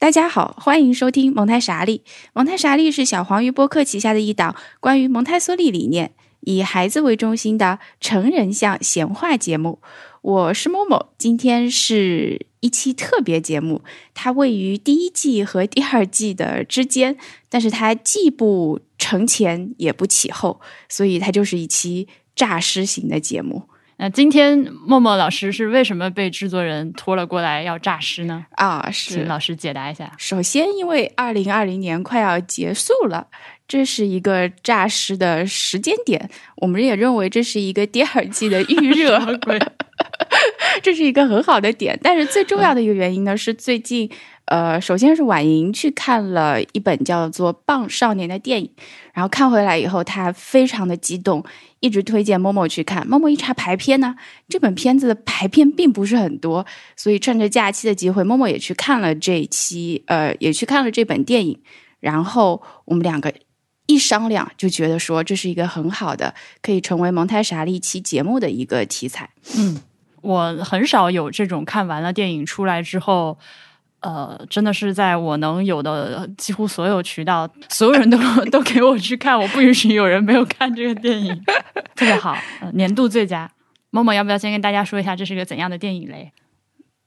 大家好，欢迎收听蒙台傻利。蒙台傻利是小黄鱼播客旗下的一档关于蒙台梭利理念、以孩子为中心的成人向闲话节目。我是某某，今天是一期特别节目，它位于第一季和第二季的之间，但是它既不承前也不启后，所以它就是一期诈尸型的节目。那今天默默老师是为什么被制作人拖了过来要诈尸呢？啊，请是老师解答一下。首先，因为二零二零年快要结束了，这是一个诈尸的时间点，我们也认为这是一个第二季的预热，鬼？这是一个很好的点。但是最重要的一个原因呢，是最近，呃，首先是婉莹去看了一本叫做《棒少年》的电影，然后看回来以后，她非常的激动，一直推荐某某去看。某某一查排片呢，这本片子的排片并不是很多，所以趁着假期的机会，某某也去看了这一期，呃，也去看了这本电影。然后我们两个一商量，就觉得说这是一个很好的，可以成为蒙太傻利一期节目的一个题材。嗯，我很少有这种看完了电影出来之后。呃，真的是在我能有的几乎所有渠道，所有人都都给我去看，我不允许有人没有看这个电影，特别好，呃年度最佳。某某要不要先跟大家说一下这是一个怎样的电影嘞？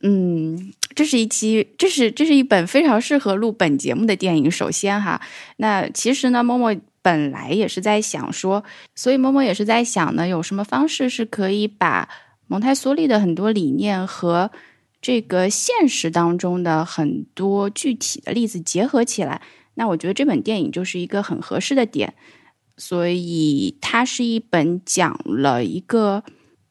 嗯，这是一期，这是这是一本非常适合录本节目的电影。首先哈，那其实呢，默默本来也是在想说，所以默默也是在想呢，有什么方式是可以把蒙台梭利的很多理念和这个现实当中的很多具体的例子结合起来。那我觉得这本电影就是一个很合适的点，所以它是一本讲了一个。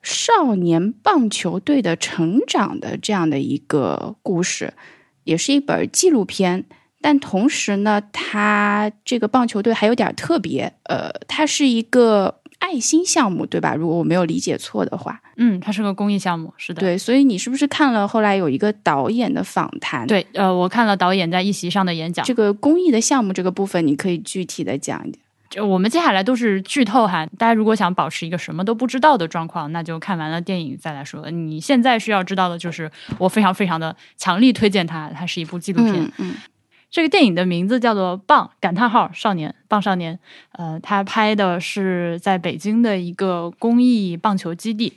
少年棒球队的成长的这样的一个故事，也是一本纪录片。但同时呢，它这个棒球队还有点特别，呃，它是一个爱心项目，对吧？如果我没有理解错的话，嗯，它是个公益项目，是的。对。所以你是不是看了后来有一个导演的访谈？，对，呃，我看了导演在一席上的演讲这。个公益的项目这个部分，你可以具体的讲一点。就我们接下来都是剧透哈，大家如果想保持一个什么都不知道的状况，那就看完了电影再来说。你现在需要知道的就是，我非常非常的强力推荐它，它是一部纪录片。嗯嗯这个电影的名字叫做《棒感叹号少年棒少年》，呃，他拍的是在北京的一个公益棒球基地。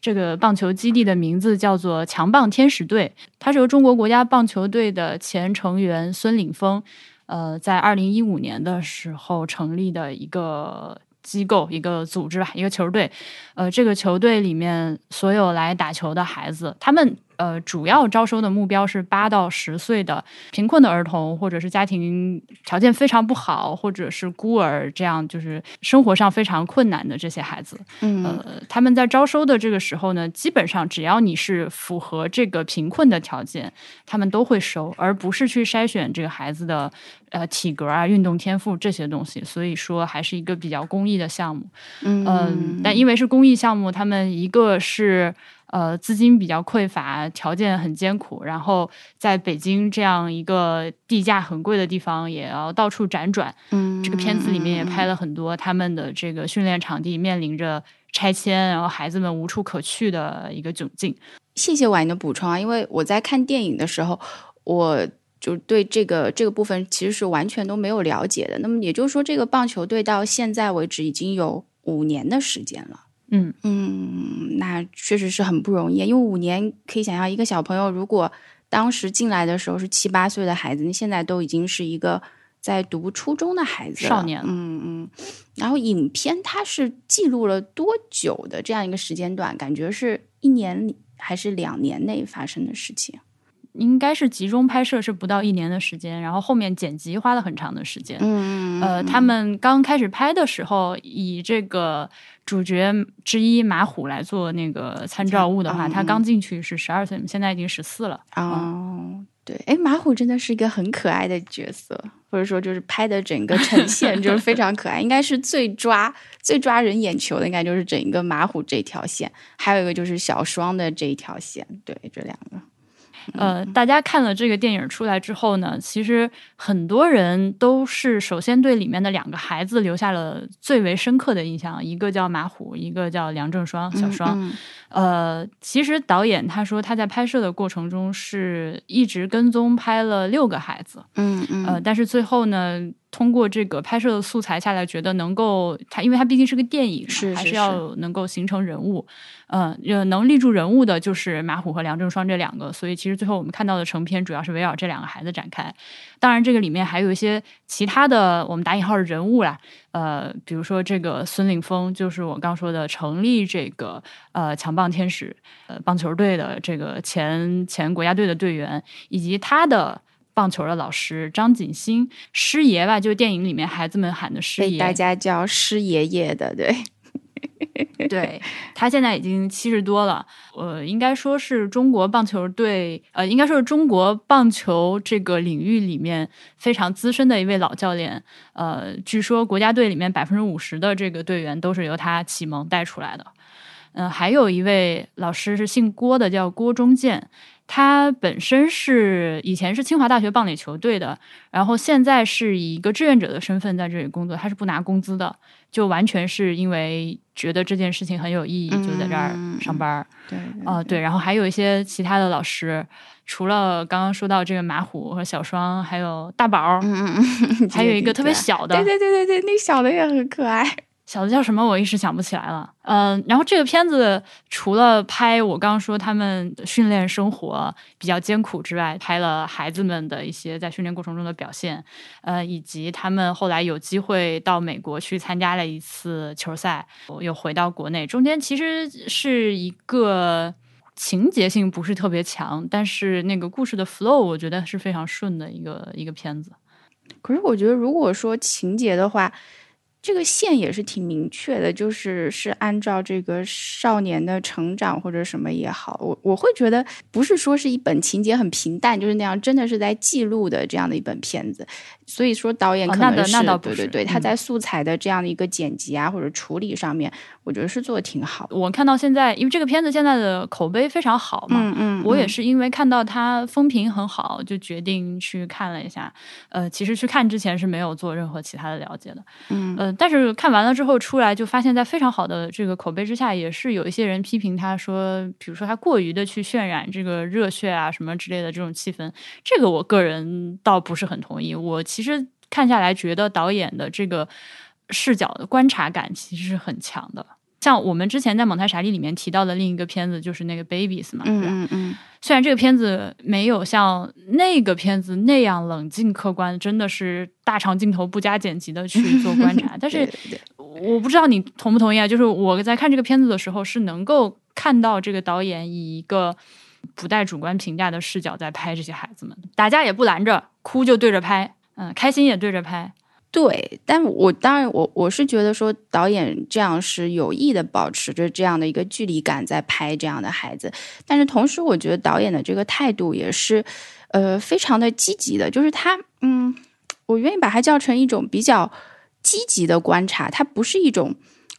这个棒球基地的名字叫做强棒天使队，它是由中国国家棒球队的前成员孙岭峰，呃，在二零一五年的时候成立的一个机构、一个组织吧，一个球队。呃，这个球队里面所有来打球的孩子，他们呃主要招收的目标是八到十岁的贫困的儿童，或者是家庭条件非常不好，或者是孤儿，这样就是生活上非常困难的这些孩子。嗯呃，他们在招收的这个时候呢，基本上只要你是符合这个贫困的条件，他们都会收，而不是去筛选这个孩子的呃体格啊、运动天赋这些东西。所以说，还是一个比较公益的项目。嗯嗯，但因为是公益项目，他们一个是呃资金比较匮乏，条件很艰苦，然后在北京这样一个地价很贵的地方，也要到处辗转。嗯这个片子里面也拍了很多他们的这个训练场地面临着拆迁，然后孩子们无处可去的一个窘境。谢谢婉莹的补充啊，因为我在看电影的时候，我就对这个这个部分其实是完全都没有了解的。那么也就是说，这个棒球队到现在为止已经有五年的时间了。嗯嗯，那确实是很不容易，因为五年可以想象，一个小朋友如果当时进来的时候是七八岁的孩子，那现在都已经是一个在读初中的孩子少年了嗯嗯。然后影片它是记录了多久的这样一个时间段？感觉是一年里还是两年内发生的事情？应该是集中拍摄是不到一年的时间，然后后面剪辑花了很长的时间。嗯呃，他们刚开始拍的时候，以这个主角之一马虎来做那个参照物的话，嗯他刚进去是十二岁，现在已经十四了。哦，对，哎，马虎真的是一个很可爱的角色，或者说就是拍的整个呈现 就是非常可爱，应该是最抓最抓人眼球的，应该就是整一个马虎这条线，还有一个就是小双的这一条线，对，这两个。呃，大家看了这个电影出来之后呢，其实很多人都是首先对里面的两个孩子留下了最为深刻的印象，一个叫马虎，一个叫梁正双，小双。嗯呃，其实导演他说他在拍摄的过程中是一直跟踪拍了六个孩子，嗯嗯呃，但是最后呢，通过这个拍摄的素材下来，觉得能够他，因为他毕竟是个电影嘛，还是是是是要能够形成人物，嗯、呃，能立住人物的就是马虎和梁正双这两个，所以其实最后我们看到的成片主要是围绕这两个孩子展开。当然，这个里面还有一些其他的我们打引号的人物啦，呃，比如说这个孙岭峰，就是我刚说的成立这个呃强棒天使呃棒球队的这个前前国家队的队员，以及他的。棒球的老师张景星，师爷吧，就是电影里面孩子们喊的师爷，大家叫师爷爷的，对，对他现在已经七十多了，呃，应该说是中国棒球队，呃，应该说是中国棒球这个领域里面非常资深的一位老教练。呃，据说国家队里面百分之五十的这个队员都是由他启蒙带出来的。嗯、还有一位老师是姓郭的，叫郭忠建。他本身是以前是清华大学棒垒球队的，然后现在是以一个志愿者的身份在这里工作，他是不拿工资的，就完全是因为觉得这件事情很有意义，就在这儿上班儿。对啊、对，然后还有一些其他的老师，除了刚刚说到这个马虎和小双，还有大宝，嗯嗯嗯，还有一个特别小的，对对对对对，那小的也很可爱。小子叫什么我一时想不起来了。嗯、然后这个片子除了拍我刚刚说他们训练生活比较艰苦之外，拍了孩子们的一些在训练过程中的表现，呃，以及他们后来有机会到美国去参加了一次球赛，又回到国内，中间其实是一个。情节性不是特别强，但是那个故事的 flow 我觉得是非常顺的一个一个片子。可是我觉得，如果说情节的话，这个线也是挺明确的，就是是按照这个少年的成长或者什么也好，我我会觉得不是说是一本情节很平淡，就是那样，真的是在记录的这样的一本片子。所以说导演哦那倒可能是、那倒不是对对对，他嗯在素材的这样的一个剪辑啊或者处理上面，我觉得是做的挺好的。我看到现在，因为这个片子现在的口碑非常好嘛，嗯嗯，我也嗯是因为看到它风评很好，就决定去看了一下。呃，其实去看之前是没有做任何其他的了解的。嗯呃，但是看完了之后出来，就发现在非常好的这个口碑之下，也是有一些人批评他说，比如说他过于的去渲染这个热血啊什么之类的这种气氛，这个我个人倒不是很同意。我其实看下来觉得导演的这个视角的观察感其实是很强的。像我们之前在《蒙太傻利》里面提到的另一个片子，就是那个《Babies》嘛，对吧？嗯嗯嗯，虽然这个片子没有像那个片子那样冷静客观，真的是大长镜头不加剪辑的去做观察，但是 我不知道你同不同意啊？就是我在看这个片子的时候，是能够看到这个导演以一个不带主观评价的视角在拍这些孩子们，打架也不拦着，哭就对着拍，嗯，开心也对着拍，对，但我当然我我是觉得说导演这样是有意的保持着这样的一个距离感在拍这样的孩子，但是同时我觉得导演的这个态度也是呃非常的积极的，就是他嗯，我愿意把它叫成一种比较积极的观察，它不是一种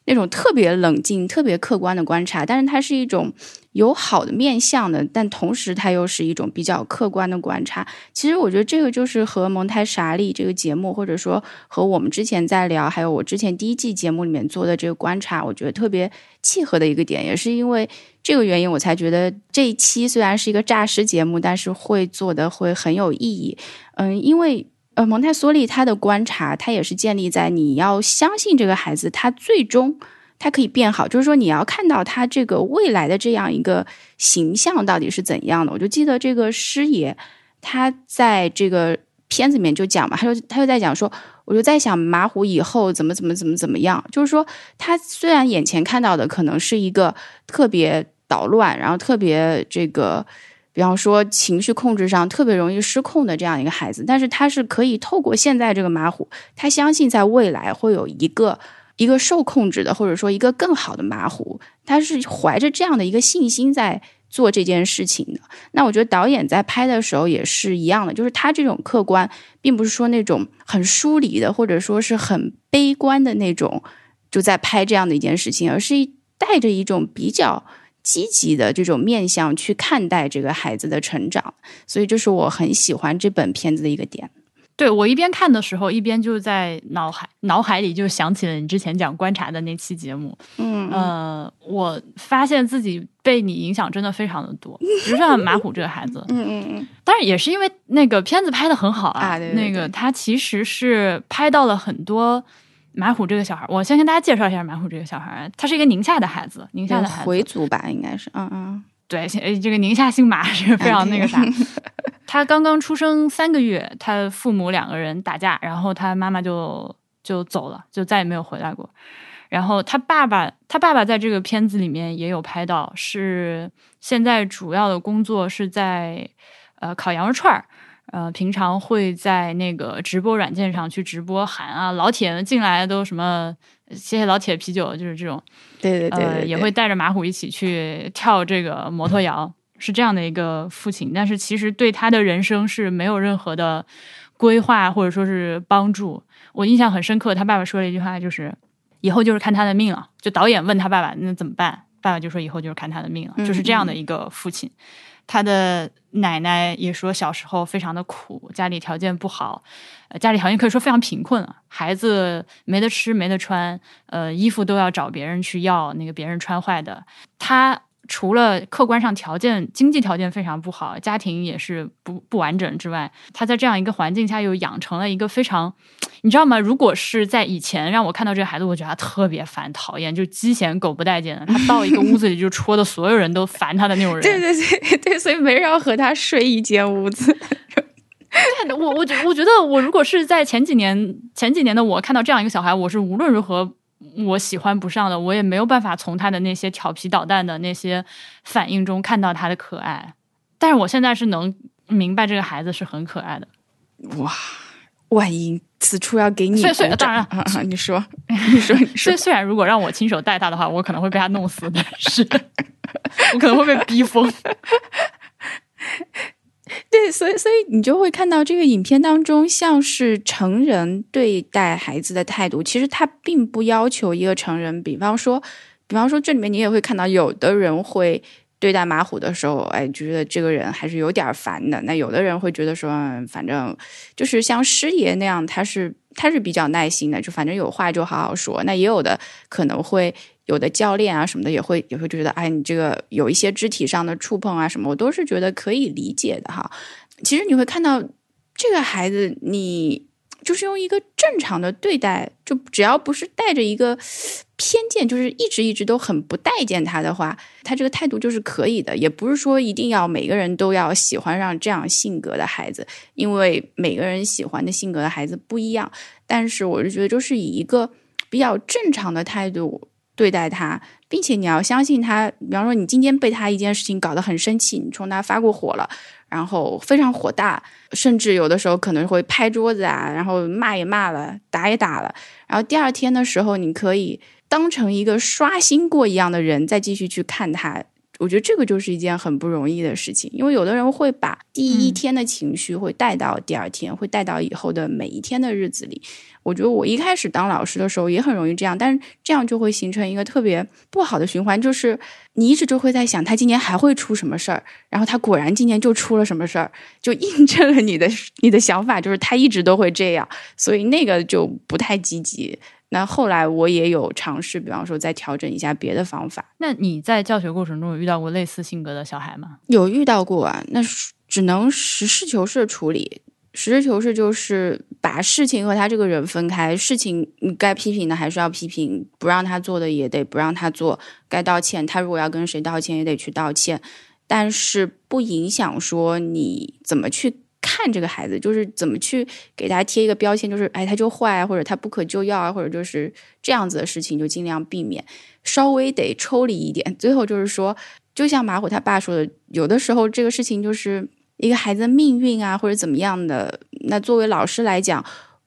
那种特别冷静、特别客观的观察，但是它是一种有好的面向的，但同时它又是一种比较客观的观察。其实我觉得这个就是和蒙太傻利这个节目，或者说和我们之前在聊，还有我之前第一季节目里面做的这个观察，我觉得特别契合的一个点，也是因为这个原因，我才觉得这一期虽然是一个诈尸节目，但是会做的会很有意义。嗯，因为呃，蒙台梭利他的观察，他也是建立在你要相信这个孩子，他最终他可以变好，就是说你要看到他这个未来的这样一个形象到底是怎样的。我就记得这个师爷他在这个片子里面就讲嘛，他就他就在讲说，我就在想马虎以后怎么怎么怎么怎么样，就是说他虽然眼前看到的可能是一个特别捣乱，然后特别这个。比方说情绪控制上特别容易失控的这样一个孩子，但是他是可以透过现在这个马虎，他相信在未来会有一个一个受控制的，或者说一个更好的马虎，他是怀着这样的一个信心在做这件事情的。那我觉得导演在拍的时候也是一样的，就是他这种客观，并不是说那种很疏离的，或者说是很悲观的那种，就在拍这样的一件事情，而是带着一种比较。积极的这种面向去看待这个孩子的成长，所以这是我很喜欢这本片子的一个点。对我一边看的时候，一边就在脑海脑海里就想起了你之前讲观察的那期节目。嗯呃，我发现自己被你影响真的非常的多，比如像马虎这个孩子，嗯嗯嗯，当然也是因为那个片子拍的很好啊对对那个他其实是拍到了很多马虎这个小孩。我先跟大家介绍一下马虎这个小孩，他是一个宁夏的孩子，宁夏的孩子，回族吧，应该是，嗯嗯，对，呃这个宁夏姓马是非常那个啥。他刚刚出生三个月，他父母两个人打架，然后他妈妈就就走了，就再也没有回来过。然后他爸爸，他爸爸在这个片子里面也有拍到，是现在主要的工作是在呃烤羊肉串儿，呃平常会在那个直播软件上去直播喊啊老铁进来都什么谢谢老铁啤酒，就是这种，对对对呃也会带着马虎一起去跳这个摩托摇。是这样的一个父亲，但是其实对他的人生是没有任何的规划或者说是帮助。我印象很深刻，他爸爸说了一句话，就是以后就是看他的命了。就导演问他爸爸那怎么办，爸爸就说以后就是看他的命了，就是这样的一个父亲。他的奶奶也说小时候非常的苦，家里条件不好，家里条件可以说非常贫困啊，孩子没得吃没得穿，呃，衣服都要找别人去要，那个别人穿坏的，他。除了客观上条件、经济条件非常不好，家庭也是不不完整之外，他在这样一个环境下又养成了一个非常，你知道吗？如果是在以前让我看到这个孩子，我觉得他特别烦、讨厌，就鸡嫌狗不待见的。他 到一个屋子里就戳的所有人都烦他的那种人。对对对 对，所以没人要和他睡一间屋子。对，我我觉我觉得我如果是在前几年前几年的我看到这样一个小孩，我是无论如何。我喜欢不上的，我也没有办法从他的那些调皮捣蛋的那些反应中看到他的可爱。但是我现在是能明白这个孩子是很可爱的。哇，万一此处要给你，当然，你说，你说，虽虽然如果让我亲手带他的话，我可能会被他弄死但，是，我可能会被逼疯。对，所以，所以你就会看到这个影片当中，像是成人对待孩子的态度，其实他并不要求一个成人。比方说，比方说，这里面你也会看到，有的人会对待马虎的时候，哎，觉得这个人还是有点烦的。那有的人会觉得说，反正就是像师爷那样，他是他是比较耐心的，就反正有话就好好说。那也有的可能会。有的教练啊什么的也会也会觉得，哎，你这个有一些肢体上的触碰啊什么，我都是觉得可以理解的哈。其实你会看到这个孩子，你就是用一个正常的对待，就只要不是带着一个偏见，就是一直一直都很不待见他的话，他这个态度就是可以的。也不是说一定要每个人都要喜欢上这样性格的孩子，因为每个人喜欢的性格的孩子不一样。但是我是觉得，就是以一个比较正常的态度。对待他，并且你要相信他。比方说，你今天被他一件事情搞得很生气，你冲他发过火了，然后非常火大，甚至有的时候可能会拍桌子啊，然后骂也骂了，打也打了。然后第二天的时候，你可以当成一个刷新过一样的人，再继续去看他。我觉得这个就是一件很不容易的事情，因为有的人会把第一天的情绪会带到第二天，会带到以后的每一天的日子里。我觉得我一开始当老师的时候也很容易这样，但是这样就会形成一个特别不好的循环，就是你一直就会在想他今年还会出什么事儿，然后他果然今年就出了什么事儿，就印证了你的你的想法，就是他一直都会这样，所以那个就不太积极。那后来我也有尝试，比方说再调整一下别的方法。那你在教学过程中有遇到过类似性格的小孩吗？有遇到过啊，那只能实事求是处理。实事求是就是把事情和他这个人分开，事情你该批评的还是要批评，不让他做的也得不让他做，该道歉他如果要跟谁道歉也得去道歉，但是不影响说你怎么去看这个孩子，就是怎么去给他贴一个标签，就是哎他就坏，或者他不可救药啊，或者就是这样子的事情就尽量避免，稍微得抽离一点。最后就是说，就像马虎他爸说的，有的时候这个事情就是。一个孩子的命运啊，或者怎么样的，那作为老师来讲，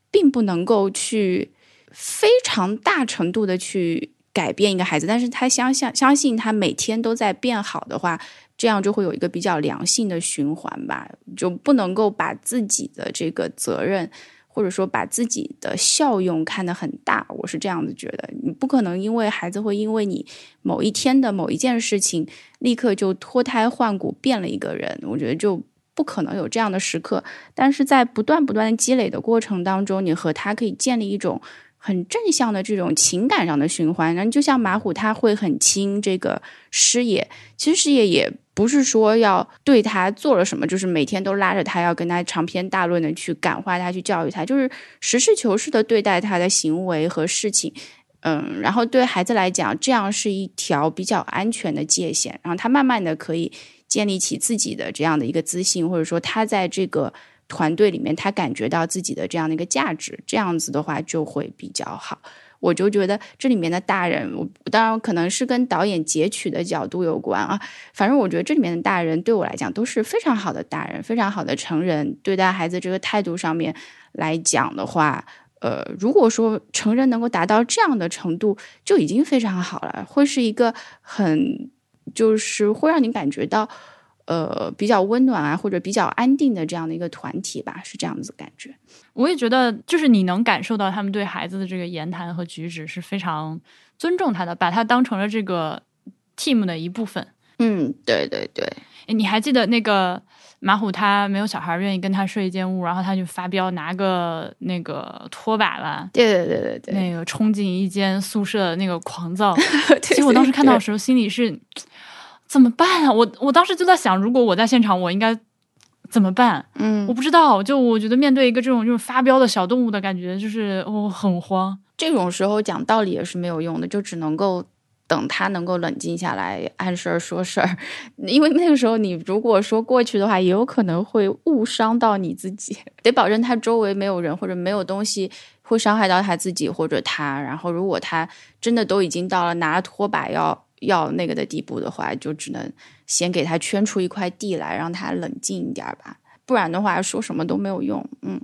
并不能够去非常大程度的去改变一个孩子，但是他相信相信他每天都在变好的话，这样就会有一个比较良性的循环吧，就不能够把自己的这个责任或者说把自己的效用看得很大，我是这样子觉得。你不可能因为孩子会因为你某一天的某一件事情，立刻就脱胎换骨变了一个人。我觉得就不可能有这样的时刻。但是在不断不断的积累的过程当中，你和他可以建立一种很正向的这种情感上的循环。然后就像马虎，他会很亲这个师爷，其实师爷也。不是说要对他做了什么，就是每天都拉着他，要跟他长篇大论的去感化他，去教育他，就是实事求是的对待他的行为和事情。嗯，然后对孩子来讲，这样是一条比较安全的界限，然后他慢慢的可以建立起自己的这样的一个自信，或者说他在这个团队里面，他感觉到自己的这样的一个价值，这样子的话就会比较好。我就觉得这里面的大人，我当然可能是跟导演截取的角度有关啊。反正我觉得这里面的大人对我来讲都是非常好的大人，非常好的成人。对待孩子这个态度上面来讲的话，呃，如果说成人能够达到这样的程度，就已经非常好了，会是一个很就是会让你感觉到呃比较温暖啊，或者比较安定的这样的一个团体吧，是这样子感觉。我也觉得，就是你能感受到他们对孩子的这个言谈和举止是非常尊重他的，把他当成了这个 team 的一部分。嗯，对对对。你还记得那个马虎，他没有小孩愿意跟他睡一间屋，然后他就发飙，拿个那个拖把吧？对对对对对。那个冲进一间宿舍，那个狂躁。其实我当时看到的时候，心里是怎么办啊？我我当时就在想，如果我在现场，我应该。怎么办？嗯，我不知道。就我觉得面对一个这种就是发飙的小动物的感觉，就是我很慌。这种时候讲道理也是没有用的，就只能够等他能够冷静下来，按事儿说事儿。因为那个时候你如果说过去的话，也有可能会误伤到你自己。得保证他周围没有人或者没有东西会伤害到他自己或者他。然后如果他真的都已经到了拿拖把要。要那个的地步的话，就只能先给他圈出一块地来，让他冷静一点吧。不然的话，说什么都没有用。嗯，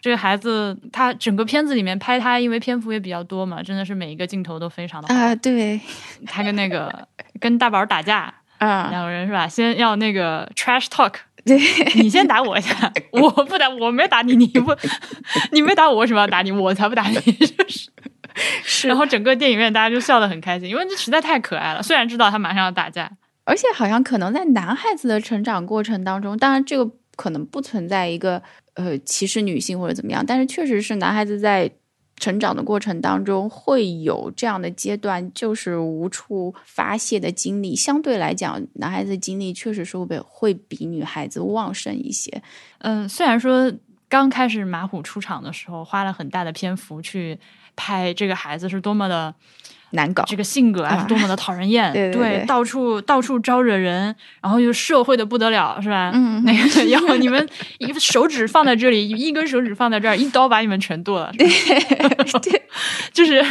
这个孩子，他整个片子里面拍他，因为篇幅也比较多嘛，真的是每一个镜头都非常的啊。对，他跟那个跟大宝打架 啊，两个人是吧？先要那个 trash talk，对你先打我一下，我不打，我没打你，你不，你没打我，为什么要打你？我才不打你，就是。是，然后整个电影院大家就笑得很开心，因为这实在太可爱了。虽然知道他马上要打架，而且好像可能在男孩子的成长过程当中，当然这个可能不存在一个呃歧视女性或者怎么样，但是确实是男孩子在成长的过程当中会有这样的阶段，就是无处发泄的精力。相对来讲，男孩子精力确实是会会比女孩子旺盛一些。嗯，虽然说刚开始马虎出场的时候花了很大的篇幅去。拍这个孩子是多么的难搞，这个性格啊是多么的讨人厌，对，到处到处招惹人，然后又社会的不得了，是吧？嗯，那个 要你们一个手指放在这里，一根手指放在这儿，一刀把你们全剁了，对，就是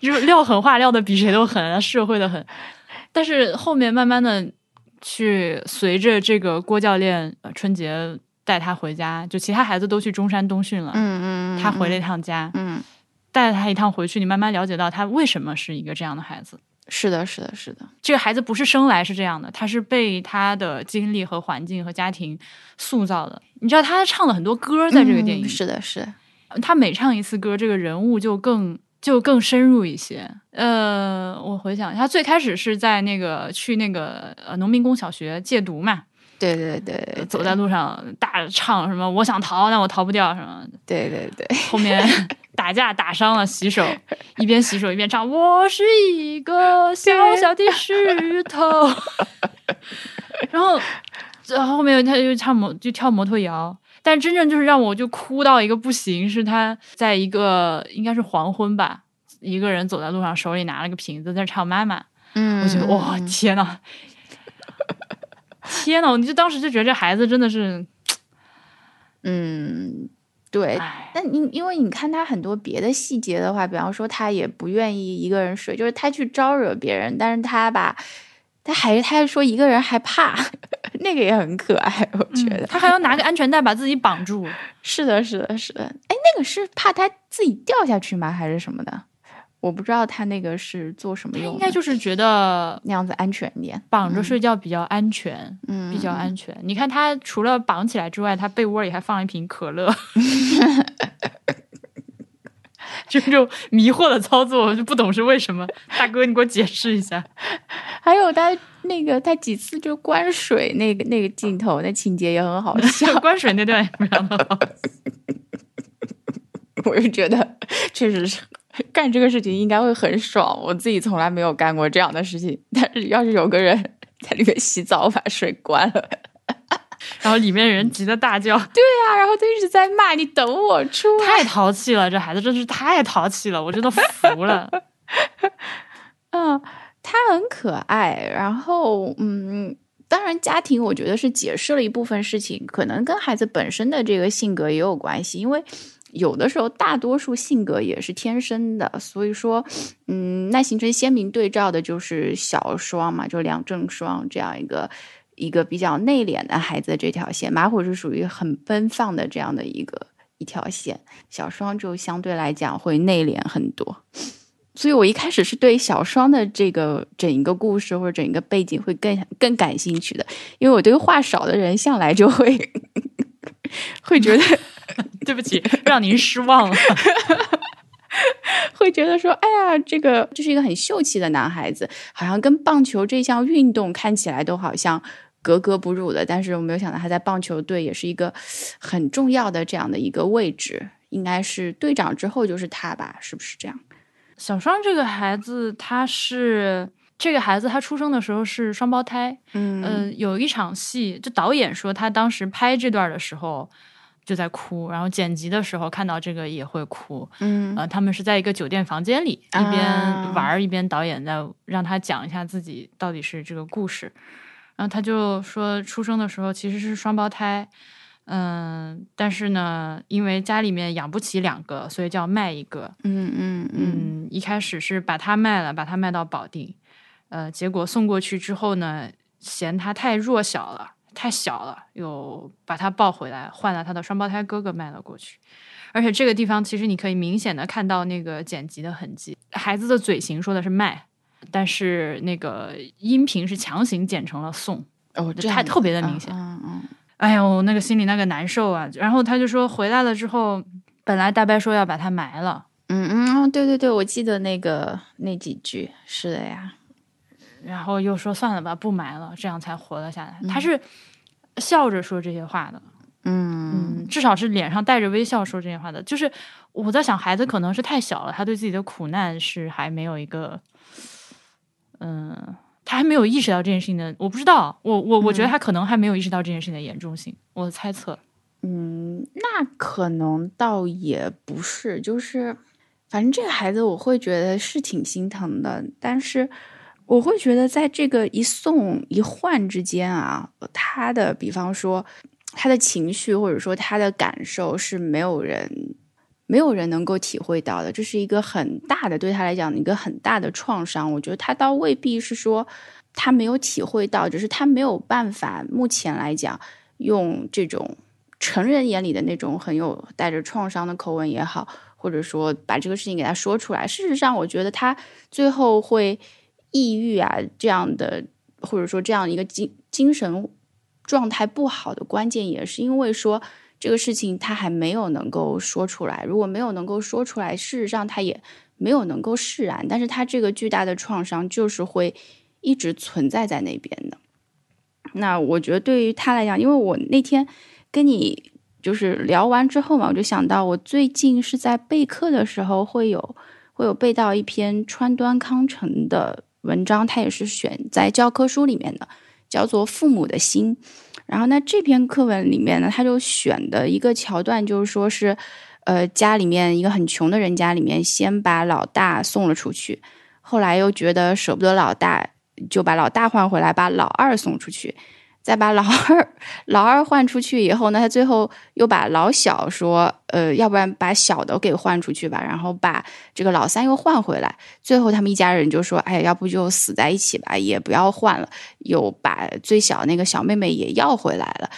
就是撂狠话撂的比谁都狠，社会的很。但是后面慢慢的去随着这个郭教练春节带他回家，就其他孩子都去中山东训了，嗯嗯，他回了一趟家，嗯。带他一趟回去，你慢慢了解到他为什么是一个这样的孩子。是的，是的，是的。这个孩子不是生来是这样的，他是被他的经历和环境和家庭塑造的。你知道他唱了很多歌，在这个电影。是的，是。他每唱一次歌，这个人物就更就更深入一些。呃，我回想，他最开始是在那个去那个呃农民工小学借读嘛。对对对，走在路上大唱什么“我想逃，但我逃不掉”什么。对对对，后面。打架打伤了，洗手，一边洗手一边唱。我是一个小小的石头，然后，然后后面他就唱摩就跳摩托摇，但真正就是让我就哭到一个不行，是他在一个应该是黄昏吧，一个人走在路上，手里拿了个瓶子在唱妈妈。嗯，我觉得哇天呐，天呐，我就当时就觉得这孩子真的是，嗯。对，那你因为你看他很多别的细节的话，比方说他也不愿意一个人睡，就是他去招惹别人，但是他吧，他还是他还说一个人害怕，那个也很可爱，我觉得他还要拿个安全带把自己绑住。是的，是的，是的。哎，那个是怕他自己掉下去吗？还是什么的？我不知道他那个是做什么用的，应该就是觉得那样子安全一点。绑着睡觉比较安全，嗯，比较安全。你看他除了绑起来之外，他被窝里还放了一瓶可乐，就这种迷惑的操作，我就不懂是为什么。大哥，你给我解释一下。还有他那个他几次就关水那个那个镜头，那情节也很好 笑。关水那段也非常的好，我就觉得确实是。干这个事情应该会很爽，我自己从来没有干过这样的事情。但是要是有个人在里面洗澡，把水关了，然后里面人急得大叫，对呀，然后他一直在骂你，等我出来，太淘气了，这孩子真是太淘气了，我真的服了。嗯，他很可爱，然后嗯，当然家庭我觉得是解释了一部分事情，可能跟孩子本身的这个性格也有关系，因为。有的时候，大多数性格也是天生的，所以说，嗯，那形成鲜明对照的就是小双嘛，就梁正双这样一个一个比较内敛的孩子这条线，马虎是属于很奔放的这样的一个一条线，小双就相对来讲会内敛很多，所以我一开始是对小双的这个整一个故事或者整一个背景会更更感兴趣的，因为我对话少的人向来就会 会觉得。对不起，让您失望了。会觉得说，哎呀，这个这是一个很秀气的男孩子，好像跟棒球这项运动看起来都好像格格不入的。但是我没有想到他在棒球队也是一个很重要的这样的一个位置，应该是队长之后就是他吧？是不是这样？小双这个孩子，他是这个孩子，他出生的时候是双胞胎。嗯，有一场戏，就导演说他当时拍这段的时候。就在哭，然后剪辑的时候看到这个也会哭。嗯，呃，他们是在一个酒店房间里一边玩一边导演在让他讲一下自己到底是这个故事。然后他就说，出生的时候其实是双胞胎，嗯，但是呢，因为家里面养不起两个，所以就要卖一个。嗯嗯嗯，一开始是把他卖了，把他卖到保定，呃，结果送过去之后呢，嫌他太弱小了。太小了，又把他抱回来，换了他的双胞胎哥哥卖了过去。而且这个地方其实你可以明显的看到那个剪辑的痕迹。孩子的嘴型说的是卖，但是那个音频是强行剪成了送。哦，这还特别的明显。嗯嗯。哎呦，那个心里那个难受啊！然后他就说回来了之后，本来大伯说要把他埋了。嗯嗯，对对对，我记得那个那几句是的呀。然后又说算了吧，不埋了，这样才活了下来。他是笑着说这些话的，嗯嗯，至少是脸上带着微笑说这些话的。就是我在想，孩子可能是太小了，他对自己的苦难是还没有一个，嗯，他还没有意识到这件事情的。我不知道，我我我觉得他可能还没有意识到这件事情的严重性。我的猜测，嗯，那可能倒也不是，就是反正这个孩子我会觉得是挺心疼的，但是。我会觉得，在这个一送一换之间啊，他的比方说他的情绪或者说他的感受是没有人没有人能够体会到的，这是一个很大的对他来讲一个很大的创伤。我觉得他倒未必是说他没有体会到，只是他没有办法目前来讲用这种成人眼里的那种很有带着创伤的口吻也好，或者说把这个事情给他说出来。事实上，我觉得他最后会。抑郁啊，这样的或者说这样一个精精神状态不好的关键，也是因为说这个事情他还没有能够说出来。如果没有能够说出来，事实上他也没有能够释然。但是他这个巨大的创伤就是会一直存在在那边的。那我觉得对于他来讲，因为我那天跟你就是聊完之后嘛，我就想到我最近是在备课的时候会有会有背到一篇川端康成的。文章它也是选在教科书里面的，叫做《父母的心》。然后呢，这篇课文里面呢，他就选的一个桥段，就是说是，呃，家里面一个很穷的人家里面，先把老大送了出去，后来又觉得舍不得老大，就把老大换回来，把老二送出去。再把老二老二换出去以后呢，他最后又把老小说，呃，要不然把小的给换出去吧，然后把这个老三又换回来。最后他们一家人就说：“哎，要不就死在一起吧，也不要换了。”又把最小那个小妹妹也要回来了。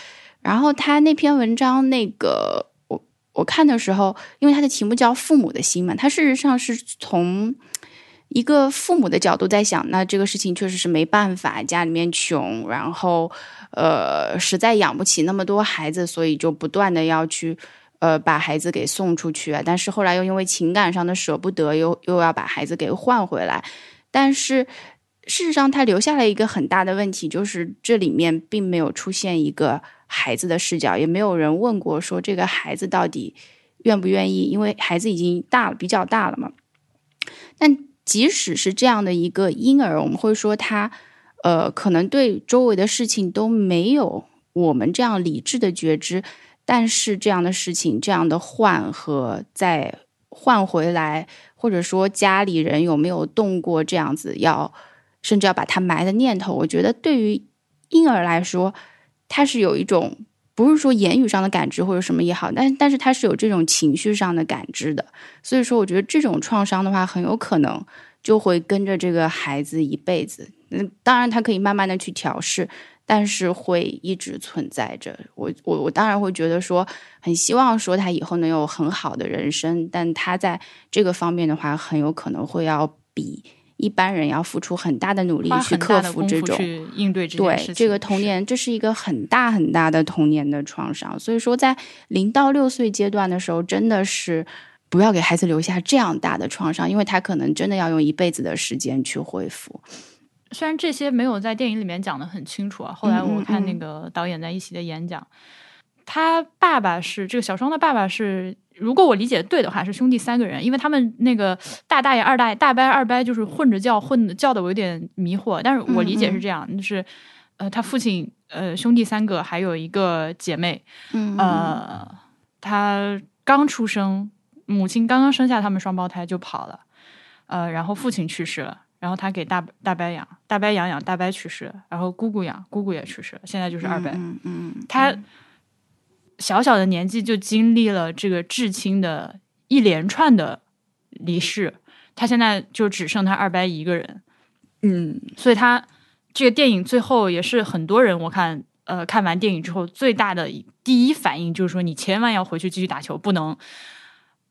然后他那篇文章，那个我我看的时候，因为他的题目叫《父母的心》嘛，他事实上是从一个父母的角度在想，那这个事情确实是没办法，家里面穷，然后呃实在养不起那么多孩子，所以就不断的要去呃把孩子给送出去啊。但是后来又因为情感上的舍不得，又又要把孩子给换回来。但是事实上，他留下了一个很大的问题，就是这里面并没有出现一个孩子的视角，也没有人问过说这个孩子到底愿不愿意，因为孩子已经大了，比较大了嘛。但即使是这样的一个婴儿，我们会说他，呃，可能对周围的事情都没有我们这样理智的觉知，但是这样的事情，这样的换和再换回来，或者说家里人有没有动过这样子要，甚至要把他埋的念头，我觉得对于婴儿来说，他是有一种。不是说言语上的感知或者什么也好，但但是他是有这种情绪上的感知的，所以说我觉得这种创伤的话，很有可能就会跟着这个孩子一辈子。嗯，当然他可以慢慢的去调试，但是会一直存在着。我我我当然会觉得说，很希望说他以后能有很好的人生，但他在这个方面的话，很有可能会要比。一般人要付出很大的努力去克服这种应对这对这个童年，这是一个很大很大的童年的创伤。所以说，在零到六岁阶段的时候，真的是不要给孩子留下这样大的创伤，因为他可能真的要用一辈子的时间去恢复。虽然这些没有在电影里面讲的很清楚啊，后来我看那个导演在一起的演讲，他爸爸是这个小双的爸爸是。如果我理解对的话，是兄弟三个人，因为他们那个大大爷、二大爷、大伯、二伯就是混着叫，混的叫的我有点迷惑。但是我理解是这样，就是呃，他父亲呃兄弟三个，还有一个姐妹，呃，他刚出生，母亲刚刚生下他们双胞胎就跑了，呃，然后父亲去世了，然后他给大大伯养，大伯养养，大伯去世了，然后姑姑养，姑姑也去世了，现在就是二伯，嗯嗯，他。小小的年纪就经历了这个至亲的一连串的离世，他现在就只剩他二伯一个人，嗯，所以他这个电影最后也是很多人我看，呃，看完电影之后最大的第一反应就是说，你千万要回去继续打球，不能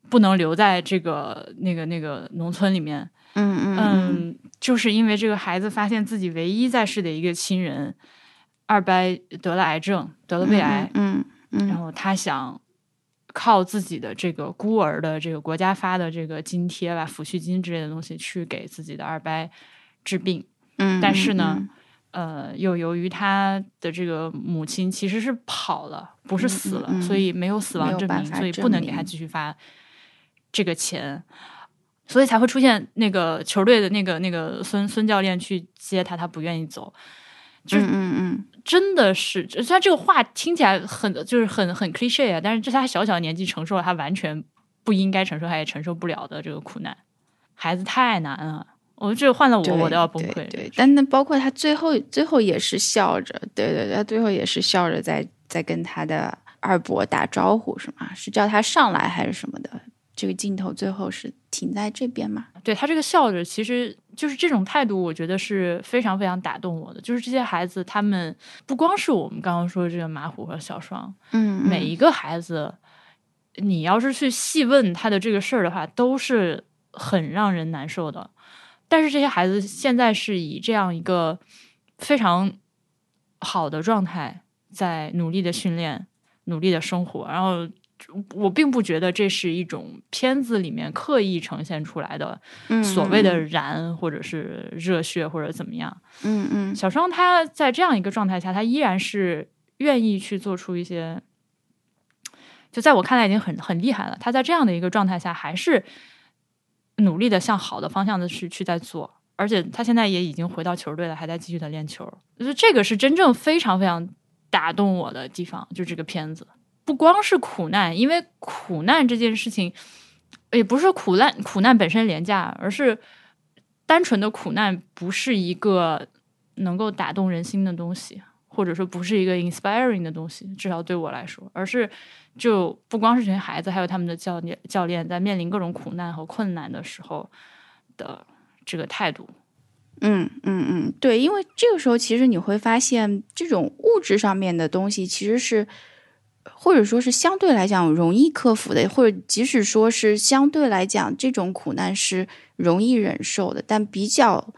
不能留在这个那个那个农村里面，嗯嗯嗯，就是因为这个孩子发现自己唯一在世的一个亲人二伯得了癌症，得了胃癌，嗯。然后他想靠自己的这个孤儿的这个国家发的这个津贴吧，抚恤金之类的东西去给自己的二伯治病。嗯，但是呢，呃，又由于他的这个母亲其实是跑了，不是死了，所以没有死亡证明，所以不能给他继续发这个钱，所以才会出现那个球队的那个那个孙孙教练去接他，他不愿意走。就是嗯嗯，真的是，虽然这个话听起来很就是很很 cliche 啊，但是这他小小年纪承受了他完全不应该承受，他也承受不了的这个苦难。孩子太难了，我这换了我我都要崩溃。对，但那包括他最后最后也是笑着，对对对，他最后也是笑着在在跟他的二伯打招呼，是吗？是叫他上来还是什么的？这个镜头最后是停在这边嘛？对他这个笑着，其实就是这种态度，我觉得是非常非常打动我的。就是这些孩子，他们不光是我们刚刚说的这个马虎和小双，嗯，每一个孩子，你要是去细问他的这个事儿的话，都是很让人难受的。但是这些孩子现在是以这样一个非常好的状态，在努力的训练，努力的生活，然后。我并不觉得这是一种片子里面刻意呈现出来的所谓的燃或者是热血或者怎么样。嗯嗯，小双他在这样一个状态下，他依然是愿意去做出一些，就在我看来已经很很厉害了。他在这样的一个状态下，还是努力的向好的方向的去去在做，而且他现在也已经回到球队了，还在继续的练球。就是这个是真正非常非常打动我的地方，就这个片子。不光是苦难，因为苦难这件事情，也不是苦难苦难本身廉价，而是单纯的苦难不是一个能够打动人心的东西，或者说不是一个 inspiring 的东西，至少对我来说，而是就不光是这些孩子，还有他们的教练教练在面临各种苦难和困难的时候的这个态度。嗯嗯嗯，对，因为这个时候其实你会发现，这种物质上面的东西其实是。或者说是相对来讲容易克服的，或者即使说是相对来讲这种苦难是容易忍受的，但比较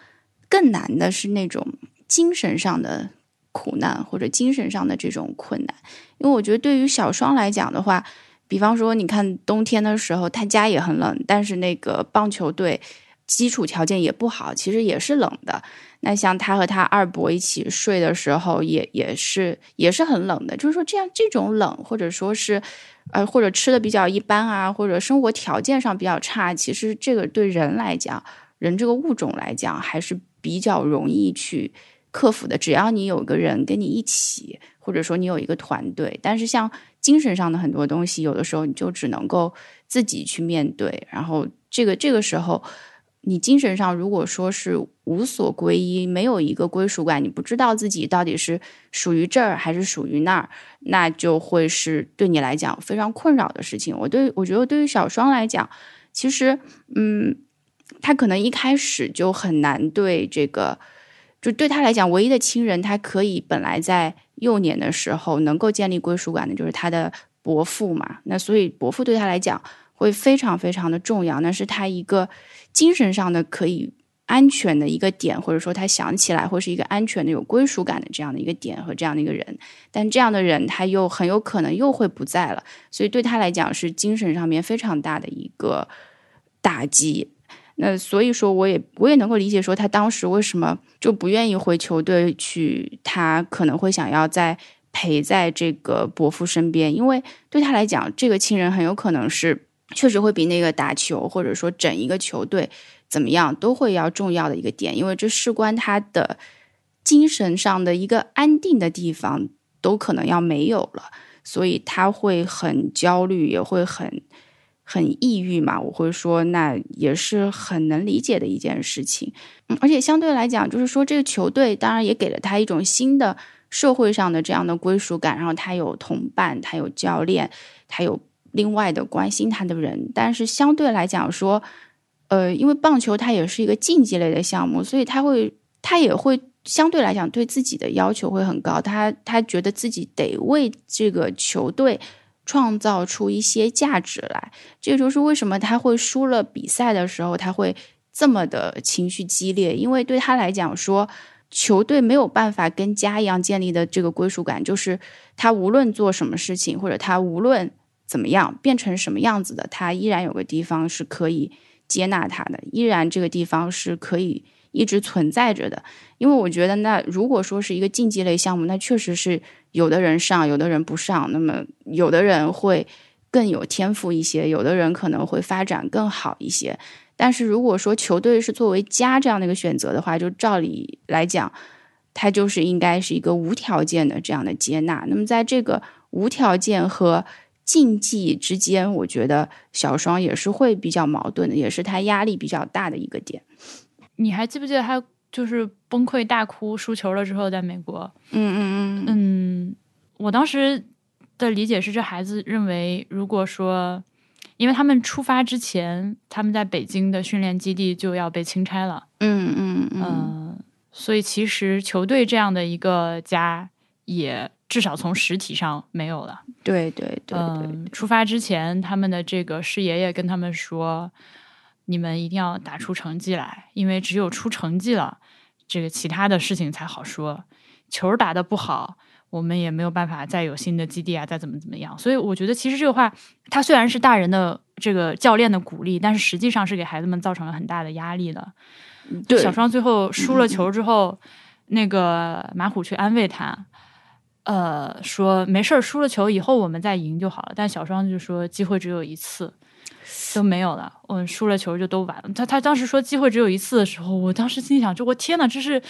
更难的是那种精神上的苦难或者精神上的这种困难。因为我觉得对于小双来讲的话，比方说你看冬天的时候，他家也很冷，但是那个棒球队基础条件也不好，其实也是冷的。那像他和他二伯一起睡的时候，也也是也是很冷的。就是说，这样这种冷，或者说是，呃，或者吃的比较一般啊，或者生活条件上比较差，其实这个对人来讲，人这个物种来讲，还是比较容易去克服的。只要你有个人跟你一起，或者说你有一个团队。但是像精神上的很多东西，有的时候你就只能够自己去面对。然后这个这个时候。你精神上如果说是无所归依，没有一个归属感，你不知道自己到底是属于这儿还是属于那儿，那就会是对你来讲非常困扰的事情。我对我觉得对于小双来讲，其实，嗯，他可能一开始就很难对这个，就对他来讲，唯一的亲人，他可以本来在幼年的时候能够建立归属感的，就是他的伯父嘛。那所以伯父对他来讲会非常非常的重要，那是他一个。精神上的可以安全的一个点，或者说他想起来会是一个安全的、有归属感的这样的一个点和这样的一个人，但这样的人他又很有可能又会不在了，所以对他来讲是精神上面非常大的一个打击。那所以说，我也我也能够理解说他当时为什么就不愿意回球队去，他可能会想要在陪在这个伯父身边，因为对他来讲，这个亲人很有可能是。确实会比那个打球，或者说整一个球队怎么样，都会要重要的一个点，因为这事关他的精神上的一个安定的地方，都可能要没有了，所以他会很焦虑，也会很很抑郁嘛。我会说，那也是很能理解的一件事情。嗯，而且相对来讲，就是说这个球队当然也给了他一种新的社会上的这样的归属感，然后他有同伴，他有教练，他有。另外的关心他的人，但是相对来讲说，呃，因为棒球它也是一个竞技类的项目，所以他会，他也会相对来讲对自己的要求会很高。他他觉得自己得为这个球队创造出一些价值来。这就是为什么他会输了比赛的时候，他会这么的情绪激烈，因为对他来讲说，球队没有办法跟家一样建立的这个归属感，就是他无论做什么事情，或者他无论。怎么样变成什么样子的？他依然有个地方是可以接纳他的，依然这个地方是可以一直存在着的。因为我觉得，那如果说是一个竞技类项目，那确实是有的人上，有的人不上。那么有的人会更有天赋一些，有的人可能会发展更好一些。但是如果说球队是作为家这样的一个选择的话，就照理来讲，它就是应该是一个无条件的这样的接纳。那么在这个无条件和竞技之间，我觉得小双也是会比较矛盾的，也是他压力比较大的一个点。你还记不记得他就是崩溃大哭输球了之后，在美国？嗯嗯嗯嗯，我当时的理解是，这孩子认为，如果说，因为他们出发之前，他们在北京的训练基地就要被清拆了。嗯嗯嗯，所以其实球队这样的一个家也。至少从实体上没有了。对对对对，出发之前，他们的这个师爷爷跟他们说：“你们一定要打出成绩来，因为只有出成绩了，这个其他的事情才好说。球打得不好，我们也没有办法再有新的基地啊，再怎么怎么样。所以我觉得，其实这个话，他虽然是大人的这个教练的鼓励，但是实际上是给孩子们造成了很大的压力的。对，小双最后输了球之后，那个马虎去安慰他。呃，说没事儿，输了球以后我们再赢就好了。但小双就说机会只有一次，都没有了。我们输了球就都完了。他他当时说机会只有一次的时候，我当时心里想，就我天呐，这是，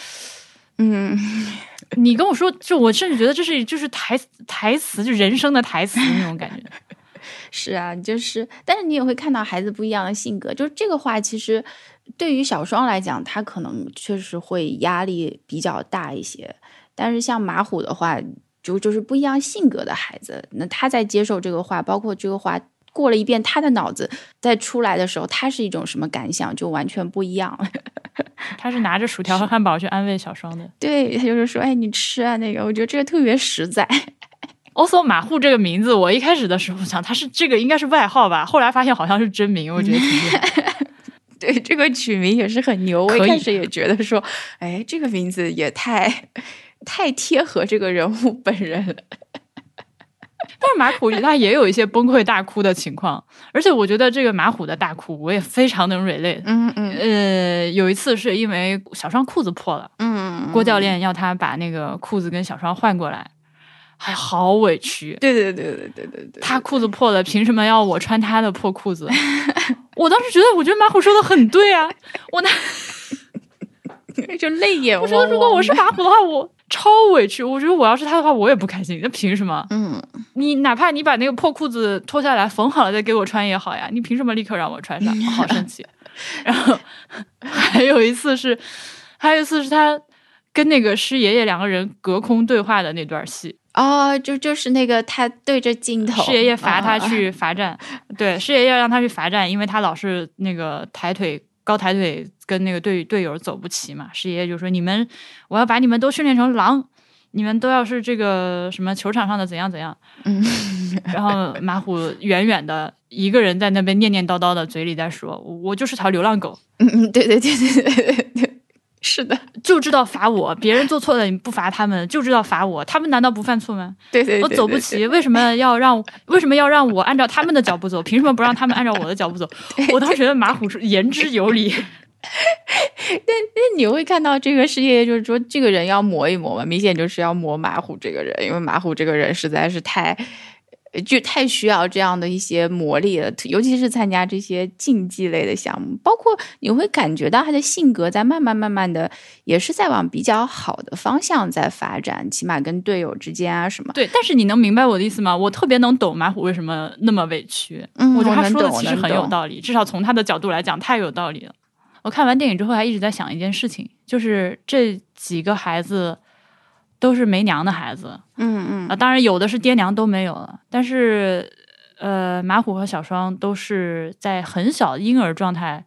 嗯，你跟我说，就我甚至觉得这是就是台台词，就人生的台词那种感觉。是啊，就是，但是你也会看到孩子不一样的性格。就是这个话，其实对于小双来讲，他可能确实会压力比较大一些。但是像马虎的话，就就是不一样性格的孩子，那他在接受这个话，包括这个话过了一遍，他的脑子在出来的时候，他是一种什么感想，就完全不一样。他是拿着薯条和汉堡去安慰小双的，对他就是说，哎，你吃啊那个，我觉得这个特别实在。Also 马户这个名字，我一开始的时候想他是这个应该是外号吧，后来发现好像是真名，我觉得挺厉害。对，这个取名也是很牛。我一开始也觉得说，哎，这个名字也太太贴合这个人物本人了。但是马虎他也有一些崩溃大哭的情况，而且我觉得这个马虎的大哭我也非常能 relate。嗯嗯呃，有一次是因为小双裤子破了，嗯，郭教练要他把那个裤子跟小双换过来，还好委屈。对对对对对对对，他裤子破了，凭什么要我穿他的破裤子？我当时觉得，我觉得马虎说的很对啊。我那 就泪眼我觉得，如果我是马虎的话，我超委屈。我觉得我要是他的话，我也不开心。那凭什么？嗯，你哪怕你把那个破裤子脱下来缝好了再给我穿也好呀，你凭什么立刻让我穿上？我好生气。然后还有一次是，还有一次是他跟那个师爷爷两个人隔空对话的那段戏。哦，就就是那个他对着镜头，师爷爷罚他啊去罚站，对，师爷爷让他去罚站，因为他老是那个抬腿高抬腿跟那个队队友走不齐嘛。师爷爷就说：“你们，我要把你们都训练成狼，你们都要是这个什么球场上的怎样怎样。”嗯，然后马虎远远的一个人在那边念念叨叨的，嘴里在说：“我我就是条流浪狗，嗯嗯，对对对对对对对，是的，就知道罚我，别人做错了你不罚他们，就知道罚我，他们难道不犯错吗？对对，我走不齐，为什么要让为什么要让我按照他们的脚步走？凭什么不让他们按照我的脚步走？我当时觉得马虎是言之有理。但但你会看到这个世界，就是说这个人要磨一磨嘛，明显就是要磨马虎这个人，因为马虎这个人实在是太。就太需要这样的一些磨砺了，尤其是参加这些竞技类的项目，包括你会感觉到他的性格在慢慢慢慢的，也是在往比较好的方向在发展，起码跟队友之间啊什么。对，但是你能明白我的意思吗？我特别能懂马虎为什么那么委屈。嗯，我觉得他说的其实很有道理，至少从他的角度来讲，太有道理了。我看完电影之后还一直在想一件事情，就是这几个孩子都是没娘的孩子，嗯嗯啊，当然有的是爹娘都没有了，但是呃，马虎和小双都是在很小婴儿状态，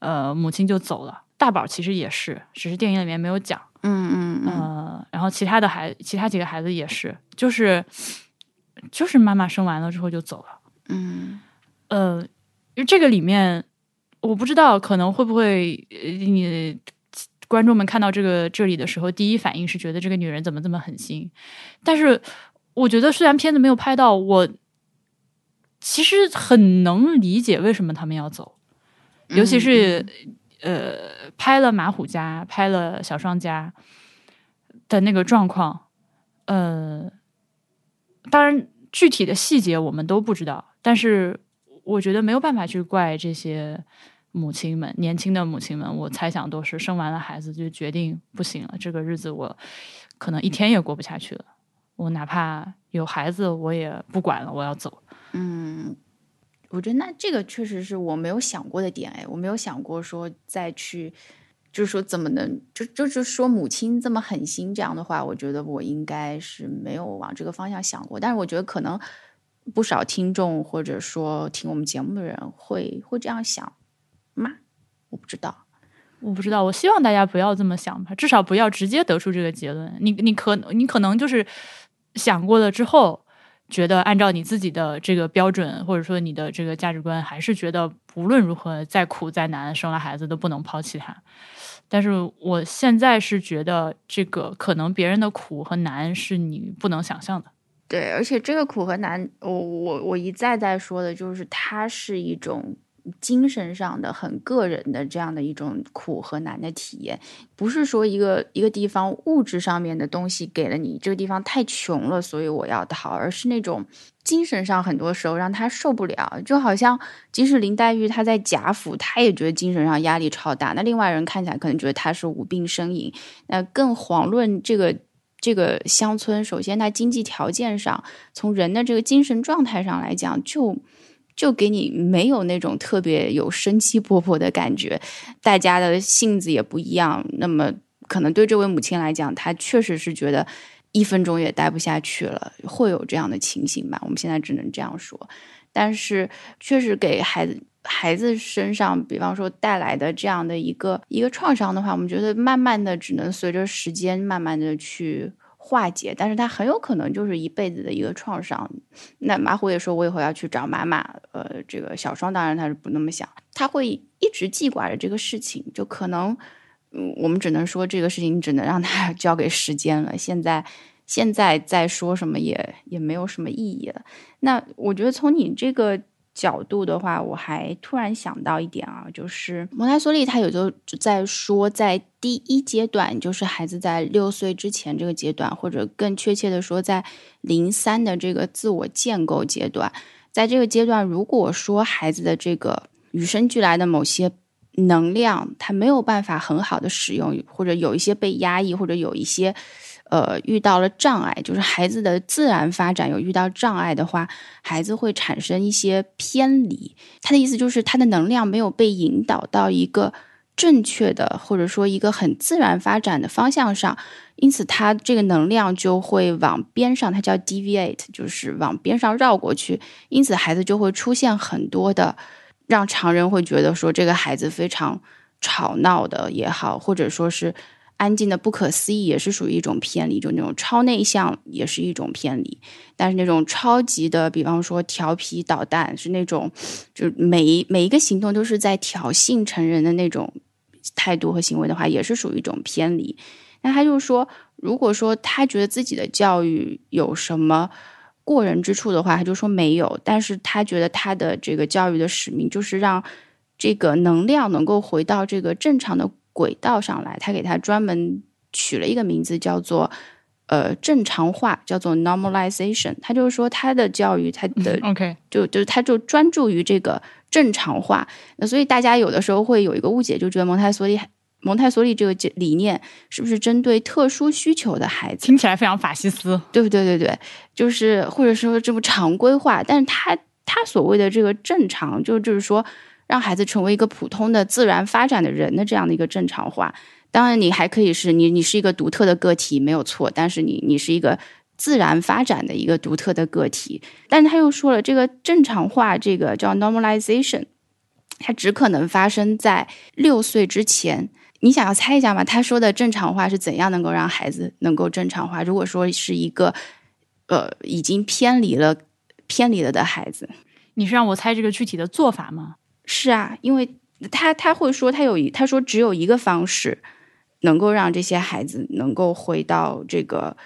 呃，母亲就走了。大宝其实也是，只是电影里面没有讲。嗯嗯嗯呃，然后其他的孩，其他几个孩子也是，就是就是妈妈生完了之后就走了。嗯呃，因为这个里面我不知道可能会不会呃你观众们看到这个这里的时候，第一反应是觉得这个女人怎么这么狠心，但是我觉得虽然片子没有拍到，我其实很能理解为什么他们要走，尤其是、呃拍了马虎家、拍了小双家的那个状况，呃，当然具体的细节我们都不知道，但是我觉得没有办法去怪这些母亲们，年轻的母亲们，我猜想都是生完了孩子就决定不行了，这个日子我可能一天也过不下去了，我哪怕有孩子我也不管了，我要走。嗯，我觉得那这个确实是我没有想过的点哎，我没有想过说再去，就是说怎么能就就是说母亲这么狠心这样的话，我觉得我应该是没有往这个方向想过，但是我觉得可能不少听众或者说听我们节目的人会会这样想吗？我不知道。我不知道，我希望大家不要这么想吧，至少不要直接得出这个结论。你你可你可能就是想过了之后，觉得按照你自己的这个标准，或者说你的这个价值观，还是觉得无论如何再苦再难，生了孩子都不能抛弃他。但是我现在是觉得，这个可能别人的苦和难是你不能想象的。对，而且这个苦和难，我我我一再再说的就是，它是一种精神上的很个人的这样的一种苦和难的体验，不是说一个一个地方物质上面的东西给了你，这个地方太穷了，所以我要逃，而是那种精神上很多时候让他受不了，就好像即使林黛玉她在贾府，她也觉得精神上压力超大，那另外人看起来可能觉得她是无病呻吟，那更遑论这个。这个乡村，首先它经济条件上，从人的这个精神状态上来讲，就就给你没有那种特别有生机勃勃的感觉，大家的性子也不一样。那么，可能对这位母亲来讲，她确实是觉得一分钟也待不下去了，会有这样的情形吧？我们现在只能这样说，但是确实给孩子。孩子身上，比方说带来的这样的一个一个创伤的话，我们觉得慢慢的只能随着时间慢慢的去化解，但是他很有可能就是一辈子的一个创伤。那马虎也说，我以后要去找妈妈。呃，这个小双当然他是不那么想，他会一直记挂着这个事情，就可能，嗯，我们只能说这个事情只能让他 交给时间了。现在现在再说什么也也没有什么意义了。那我觉得从你这个。角度的话，我还突然想到一点啊，就是蒙台梭利他有就在说，在第一阶段，就是孩子在六岁之前这个阶段，或者更确切的说，在零三的这个自我建构阶段，在这个阶段，如果说孩子的这个与生俱来的某些能量，他没有办法很好的使用，或者有一些被压抑，或者有一些。呃，遇到了障碍，就是孩子的自然发展有遇到障碍的话，孩子会产生一些偏离。他的意思就是，他的能量没有被引导到一个正确的，或者说一个很自然发展的方向上，因此他这个能量就会往边上，它叫 deviate，就是往边上绕过去。因此，孩子就会出现很多的让常人会觉得说这个孩子非常吵闹的也好，或者说是。安静的不可思议也是属于一种偏离，就那种超内向也是一种偏离。但是那种超级的，比方说调皮捣蛋，是那种就是每一每一个行动都是在挑衅成人的那种态度和行为的话，也是属于一种偏离。那他就说，如果说他觉得自己的教育有什么过人之处的话，他就说没有。但是他觉得他的这个教育的使命就是让这个能量能够回到这个正常的。轨道上来，他给他专门取了一个名字，叫做呃正常化，叫做 normalization。他就是说他的教育，他的 OK，就就是他就专注于这个正常化。那所以大家有的时候会有一个误解，就觉得蒙台梭利蒙台梭利这个理念是不是针对特殊需求的孩子？听起来非常法西斯，对不对？对对，就是或者说这么常规化，但是他他所谓的这个正常，就就是说。让孩子成为一个普通的自然发展的人的这样的一个正常化，当然你还可以是你你是一个独特的个体没有错，但是你你是一个自然发展的一个独特的个体。但是他又说了，这个正常化这个叫 normalization，它只可能发生在六岁之前。你想要猜一下吗？他说的正常化是怎样能够让孩子能够正常化？如果说是一个呃已经偏离了偏离了的孩子，你是让我猜这个具体的做法吗？是啊，因为他他会说他有一他说只有一个方式能够让这些孩子能够回到这个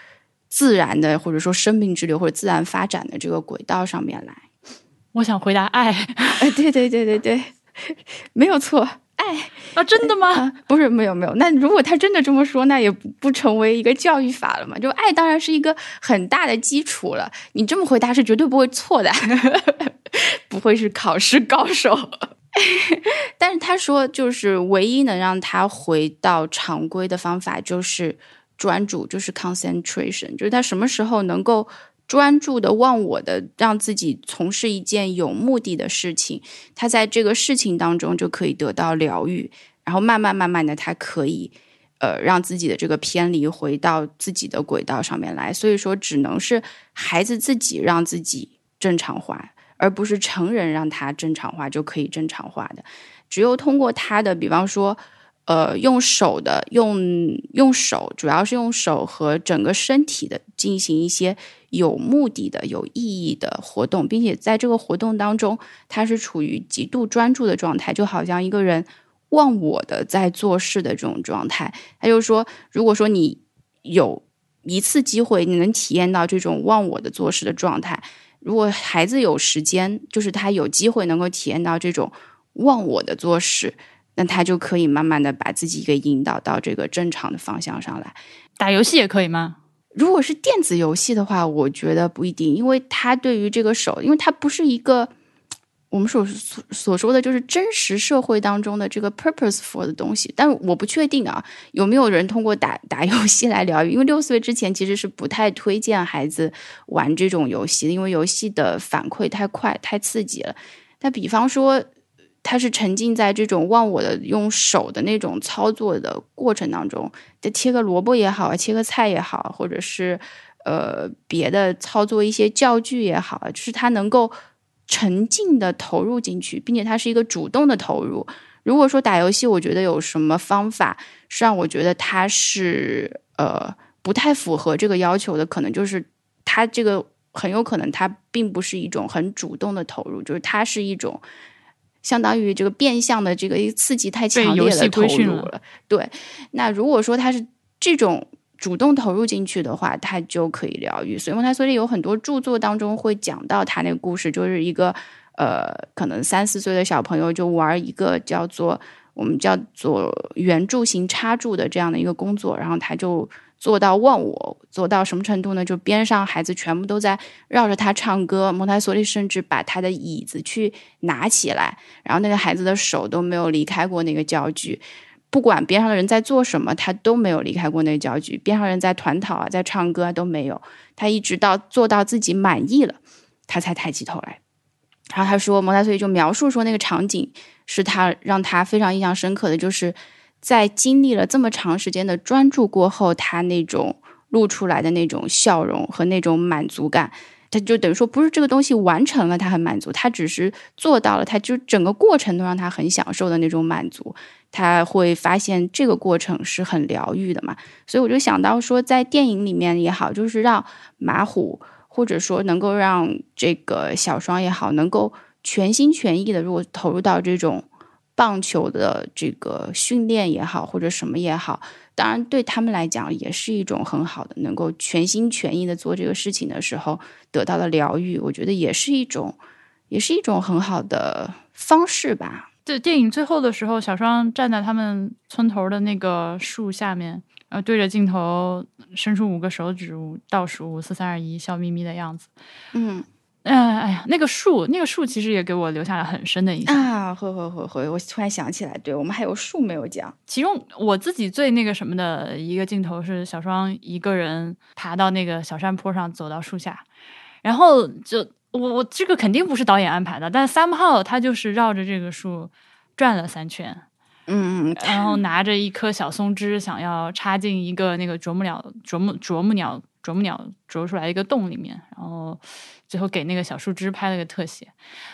自然的或者说生命之流或者自然发展的这个轨道上面来。我想回答爱，哎，对对对对对，没有错，爱啊，真的吗？不是，没有没有。那如果他真的这么说，那也不不成为一个教育法了嘛？就爱当然是一个很大的基础了。你这么回答是绝对不会错的。不会是考试高手，但是他说，就是唯一能让他回到常规的方法就是专注，就是 concentration，就是他什么时候能够专注的忘我的，让自己从事一件有目的的事情，他在这个事情当中就可以得到疗愈，然后慢慢慢慢的，他可以呃让自己的这个偏离回到自己的轨道上面来。所以说，只能是孩子自己让自己正常化。而不是成人让他正常化就可以正常化的，只有通过他的，比方说，呃，用手的，用用手，主要是用手和整个身体的进行一些有目的的、有意义的活动，并且在这个活动当中，他是处于极度专注的状态，就好像一个人忘我的在做事的这种状态。他就说，如果说你有一次机会，你能体验到这种忘我的做事的状态。如果孩子有时间，就是他有机会能够体验到这种忘我的做事，那他就可以慢慢的把自己给引导到这个正常的方向上来。打游戏也可以吗？如果是电子游戏的话，我觉得不一定，因为他对于这个手，因为他不是一个。我们所所所说的就是真实社会当中的这个 purposeful 的东西，但我不确定啊，有没有人通过打打游戏来疗愈？因为六岁之前其实是不太推荐孩子玩这种游戏的，因为游戏的反馈太快、太刺激了。那比方说，他是沉浸在这种忘我的用手的那种操作的过程当中，就切个萝卜也好，切个菜也好，或者是呃别的操作一些教具也好，就是他能够。沉浸的投入进去，并且他是一个主动的投入。如果说打游戏，我觉得有什么方法是让我觉得他是呃不太符合这个要求的，可能就是他这个很有可能他并不是一种很主动的投入，就是它是一种相当于这个变相的这个刺激太强烈的投入了。对，那如果说他是这种主动投入进去的话，他就可以疗愈。所以蒙台梭利有很多著作当中会讲到他那个故事，就是一个呃，可能三四岁的小朋友就玩一个叫做。我们叫做圆柱形插柱的这样的一个工作，然后他就做到忘我，做到什么程度呢？就边上孩子全部都在绕着他唱歌，蒙台梭利甚至把他的椅子去拿起来，然后那个孩子的手都没有离开过那个教具，不管边上的人在做什么，他都没有离开过那个教具。边上人在团讨啊，在唱歌啊都没有，他一直到做到自己满意了，他才抬起头来。然后他说，蒙台梭利就描述说那个场景。是他让他非常印象深刻的，就是在经历了这么长时间的专注过后，他那种露出来的那种笑容和那种满足感，他就等于说不是这个东西完成了，他很满足，他只是做到了，他就整个过程都让他很享受的那种满足，他会发现这个过程是很疗愈的嘛，所以我就想到说，在电影里面也好，就是让马虎或者说能够让这个小双也好，能够。全心全意的，如果投入到这种棒球的这个训练也好，或者什么也好，当然对他们来讲也是一种很好的，能够全心全意的做这个事情的时候得到的疗愈，我觉得也是一种，也是一种很好的方式吧。对，电影最后的时候，小双站在他们村头的那个树下面，呃，对着镜头伸出五个手指，倒数五四三二一，笑眯眯的样子。嗯。嗯，哎呀，那个树，那个树其实也给我留下了很深的印象啊！会会会会，我突然想起来，对我们还有树没有讲。其中我自己最那个什么的一个镜头是小双一个人爬到那个小山坡上，走到树下，然后就我我这个肯定不是导演安排的，但三号他就是绕着这个树转了三圈，嗯，然后拿着一颗小松枝，想要插进一个那个啄木鸟啄木啄木鸟啄木鸟啄出来一个洞里面，然后。最后给那个小树枝拍了个特写，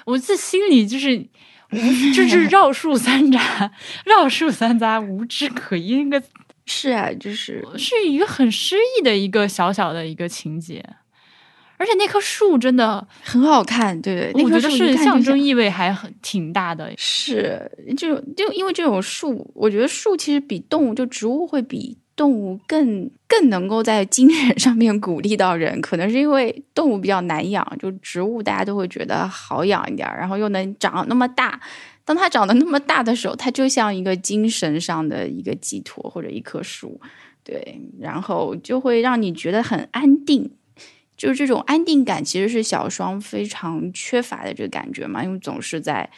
我这心里就是，就是 绕树三匝，绕树三匝，无枝可依。那个 是啊，就是是一个很诗意的一个小小的一个情节，而且那棵树真的很好看，对对，我觉得是象征意味还很挺大的。是，就就因为这种树，我觉得树其实比动物，就植物会比。动物更更能够在精神上面鼓励到人，可能是因为动物比较难养，就植物大家都会觉得好养一点，然后又能长那么大。当它长得那么大的时候，它就像一个精神上的一个寄托或者一棵树，对，然后就会让你觉得很安定。就是这种安定感，其实是小双非常缺乏的这个感觉嘛，因为总是在。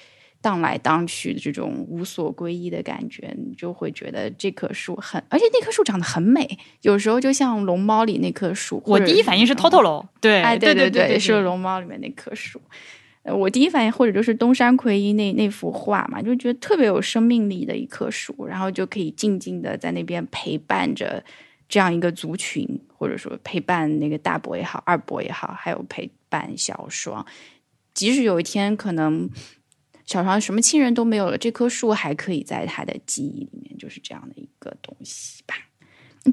荡来荡去的这种无所归依的感觉，你就会觉得这棵树很，而且那棵树长得很美，有时候就像龙猫里那棵树。我第一反应是 Totoro，对，哎，对对对，是龙猫里面那棵树。呃，我第一反应或者就是东山魁一那那幅画嘛，就觉得特别有生命力的一棵树，然后就可以静静的在那边陪伴着这样一个族群，或者说陪伴那个大伯也好，二伯也好，还有陪伴小双，即使有一天可能。小床什么亲人都没有了，这棵树还可以在他的记忆里面，就是这样的一个东西吧。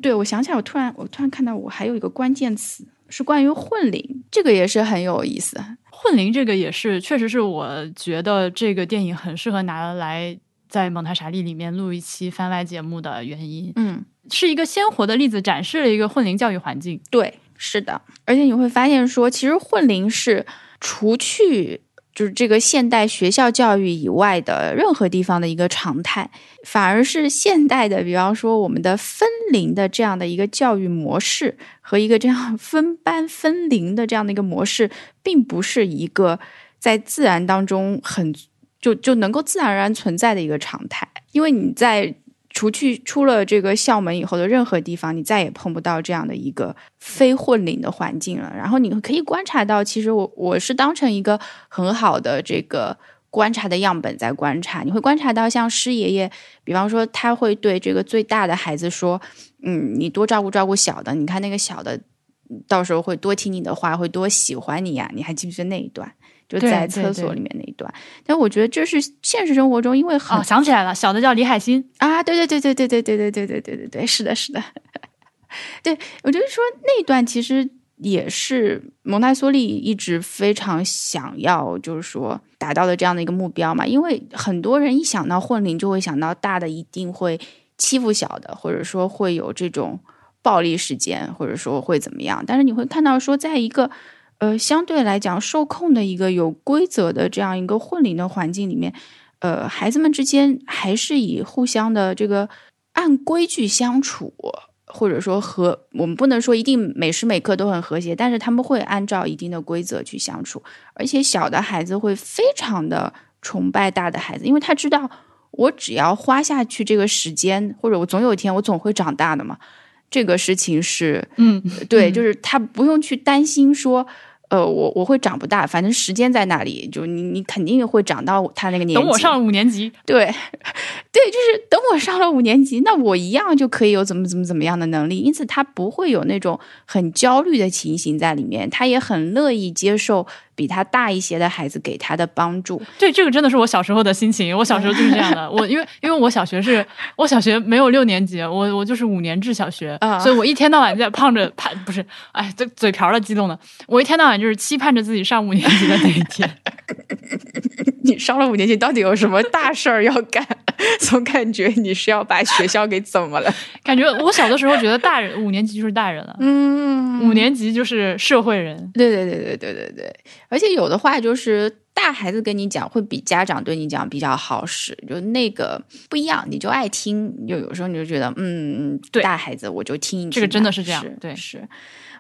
对，我想起来，我突然我突然看到，我还有一个关键词是关于混龄，这个也是很有意思。混龄这个也是，确实是我觉得这个电影很适合拿来在蒙台傻利里面录一期番外节目的原因。嗯，是一个鲜活的例子，展示了一个混龄教育环境。对，是的，而且你会发现说，其实混龄是除去。就是这个现代学校教育以外的任何地方的一个常态，反而是现代的，比方说我们的分龄的这样的一个教育模式和一个这样 分班分龄的这样的一个模式，并不是一个在自然当中很就就能够自然而然存在的一个常态，因为你在。除去出了这个校门以后的任何地方，你再也碰不到这样的一个非混龄的环境了。然后你可以观察到，其实我我是当成一个很好的这个观察的样本在观察。你会观察到，像师爷爷，比方说他会对这个最大的孩子说：“嗯，你多照顾照顾小的。你看那个小的，到时候会多听你的话，会多喜欢你呀。”你还记不记得那一段？就在厕所里面那一段，但我觉得这是现实生活中，因为很想起来了，小的叫李海欣啊，对对对对对对对对对对对对对，是的，是的。对我就是说那段其实也是蒙台梭利一直非常想要，就是说达到的这样的一个目标嘛。因为很多人一想到混龄，就会想到大的一定会欺负小的，或者说会有这种暴力事件，或者说会怎么样。但是你会看到说，在一个呃相对来讲受控的一个有规则的这样一个混龄的环境里面，呃，孩子们之间还是以互相的这个按规矩相处。或者说和我们不能说一定每时每刻都很和谐，但是他们会按照一定的规则去相处，而且小的孩子会非常的崇拜大的孩子，因为他知道我只要花下去这个时间，或者我总有一天我总会长大的嘛。这个事情是，嗯，对，就是他不用去担心说。呃，我我会长不大，反正时间在那里，就你你肯定会长到他那个年纪。等我上了五年级，对，对，就是等我上了五年级，那我一样就可以有怎么怎么怎么样的能力，因此他不会有那种很焦虑的情形在里面，他也很乐意接受。比他大一些的孩子给他的帮助，对这个真的是我小时候的心情。我小时候就是这样的。我因为因为我小学是我小学没有六年级，我我就是五年制小学，所以我一天到晚在盼着盼，不是，哎，这嘴瓢了，激动的。我一天到晚就是期盼着自己上五年级的那一天。你上了五年级，到底有什么大事儿要干？总感觉你是要把学校给怎么了？感觉我小的时候觉得大人五年级就是大人了，嗯，五年级就是社会人。对对对对对对对。而且有的话就是大孩子跟你讲会比家长对你讲比较好使，就那个不一样，你就爱听。就有时候你就觉得，嗯，对，大孩子我就听一听。这个真的是这样，对是。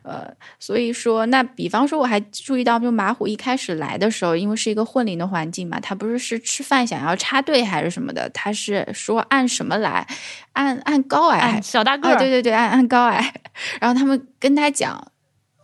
呃，所以说，那比方说，我还注意到，就马虎一开始来的时候，因为是一个混龄的环境嘛，他不是是吃饭想要插队还是什么的，他是说按什么来，按按高矮，小大个，对对对，按按高矮，然后他们跟他讲。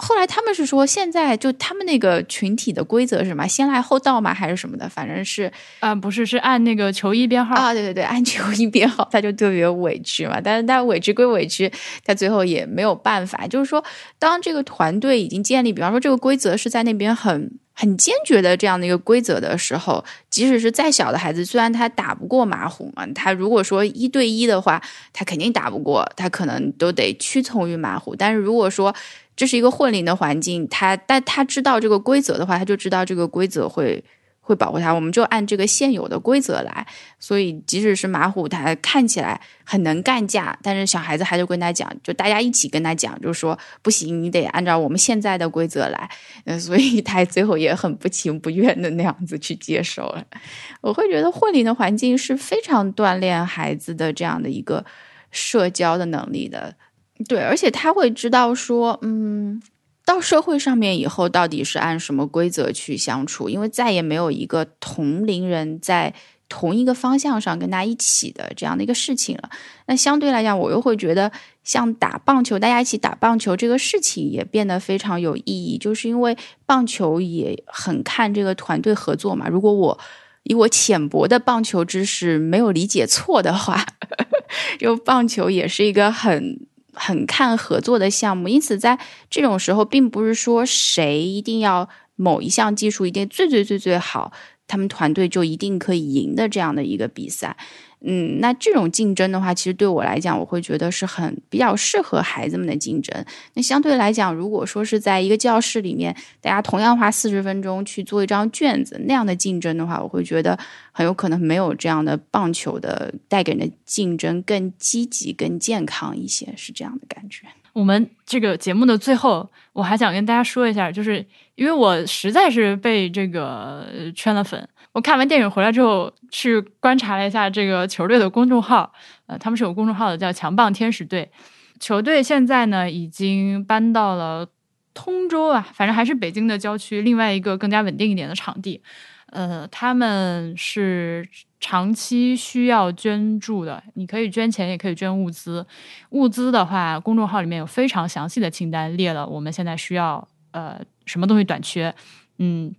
后来他们是说，现在就他们那个群体的规则是什么？先来后到吗？还是什么的？反正是，啊，不是，是按那个球衣编号啊。对对对，按球衣编号，他就特别委屈嘛。但是他委屈归委屈，他最后也没有办法。就是说，当这个团队已经建立，比方说这个规则是在那边很很坚决的这样的一个规则的时候，即使是再小的孩子，虽然他打不过马虎嘛，他如果说一对一的话，他肯定打不过，他可能都得屈从于马虎。但是如果说，这是一个混龄的环境，他但他知道这个规则的话，他就知道这个规则会会保护他。我们就按这个现有的规则来，所以即使是马虎，他看起来很能干架，但是小孩子还是跟他讲，就大家一起跟他讲，就是说不行，你得按照我们现在的规则来。所以他最后也很不情不愿的那样子去接受了。我会觉得混龄的环境是非常锻炼孩子的这样的一个社交的能力的。对，而且他会知道说，嗯，到社会上面以后到底是按什么规则去相处，因为再也没有一个同龄人在同一个方向上跟他一起的这样的一个事情了。那相对来讲，我又会觉得像打棒球，大家一起打棒球这个事情也变得非常有意义，就是因为棒球也很看这个团队合作嘛。如果我以我浅薄的棒球知识没有理解错的话，就棒球也是一个很。很看合作的项目，因此在这种时候，并不是说谁一定要某一项技术一定最最最最好，他们团队就一定可以赢的这样的一个比赛。嗯，那这种竞争的话，其实对我来讲，我会觉得是很比较适合孩子们的竞争。那相对来讲，如果说是在一个教室里面，大家同样花四十分钟去做一张卷子那样的竞争的话，我会觉得很有可能没有这样的棒球的带给人的竞争更积极、更健康一些，是这样的感觉。我们这个节目的最后，我还想跟大家说一下，就是因为我实在是被这个圈了粉。我看完电影回来之后，去观察了一下这个球队的公众号，呃，他们是有公众号的，叫“强棒天使队”。球队现在呢，已经搬到了通州啊，反正还是北京的郊区，另外一个更加稳定一点的场地。呃，他们是长期需要捐助的，你可以捐钱，也可以捐物资。物资的话，公众号里面有非常详细的清单，列了我们现在需要呃什么东西短缺，嗯。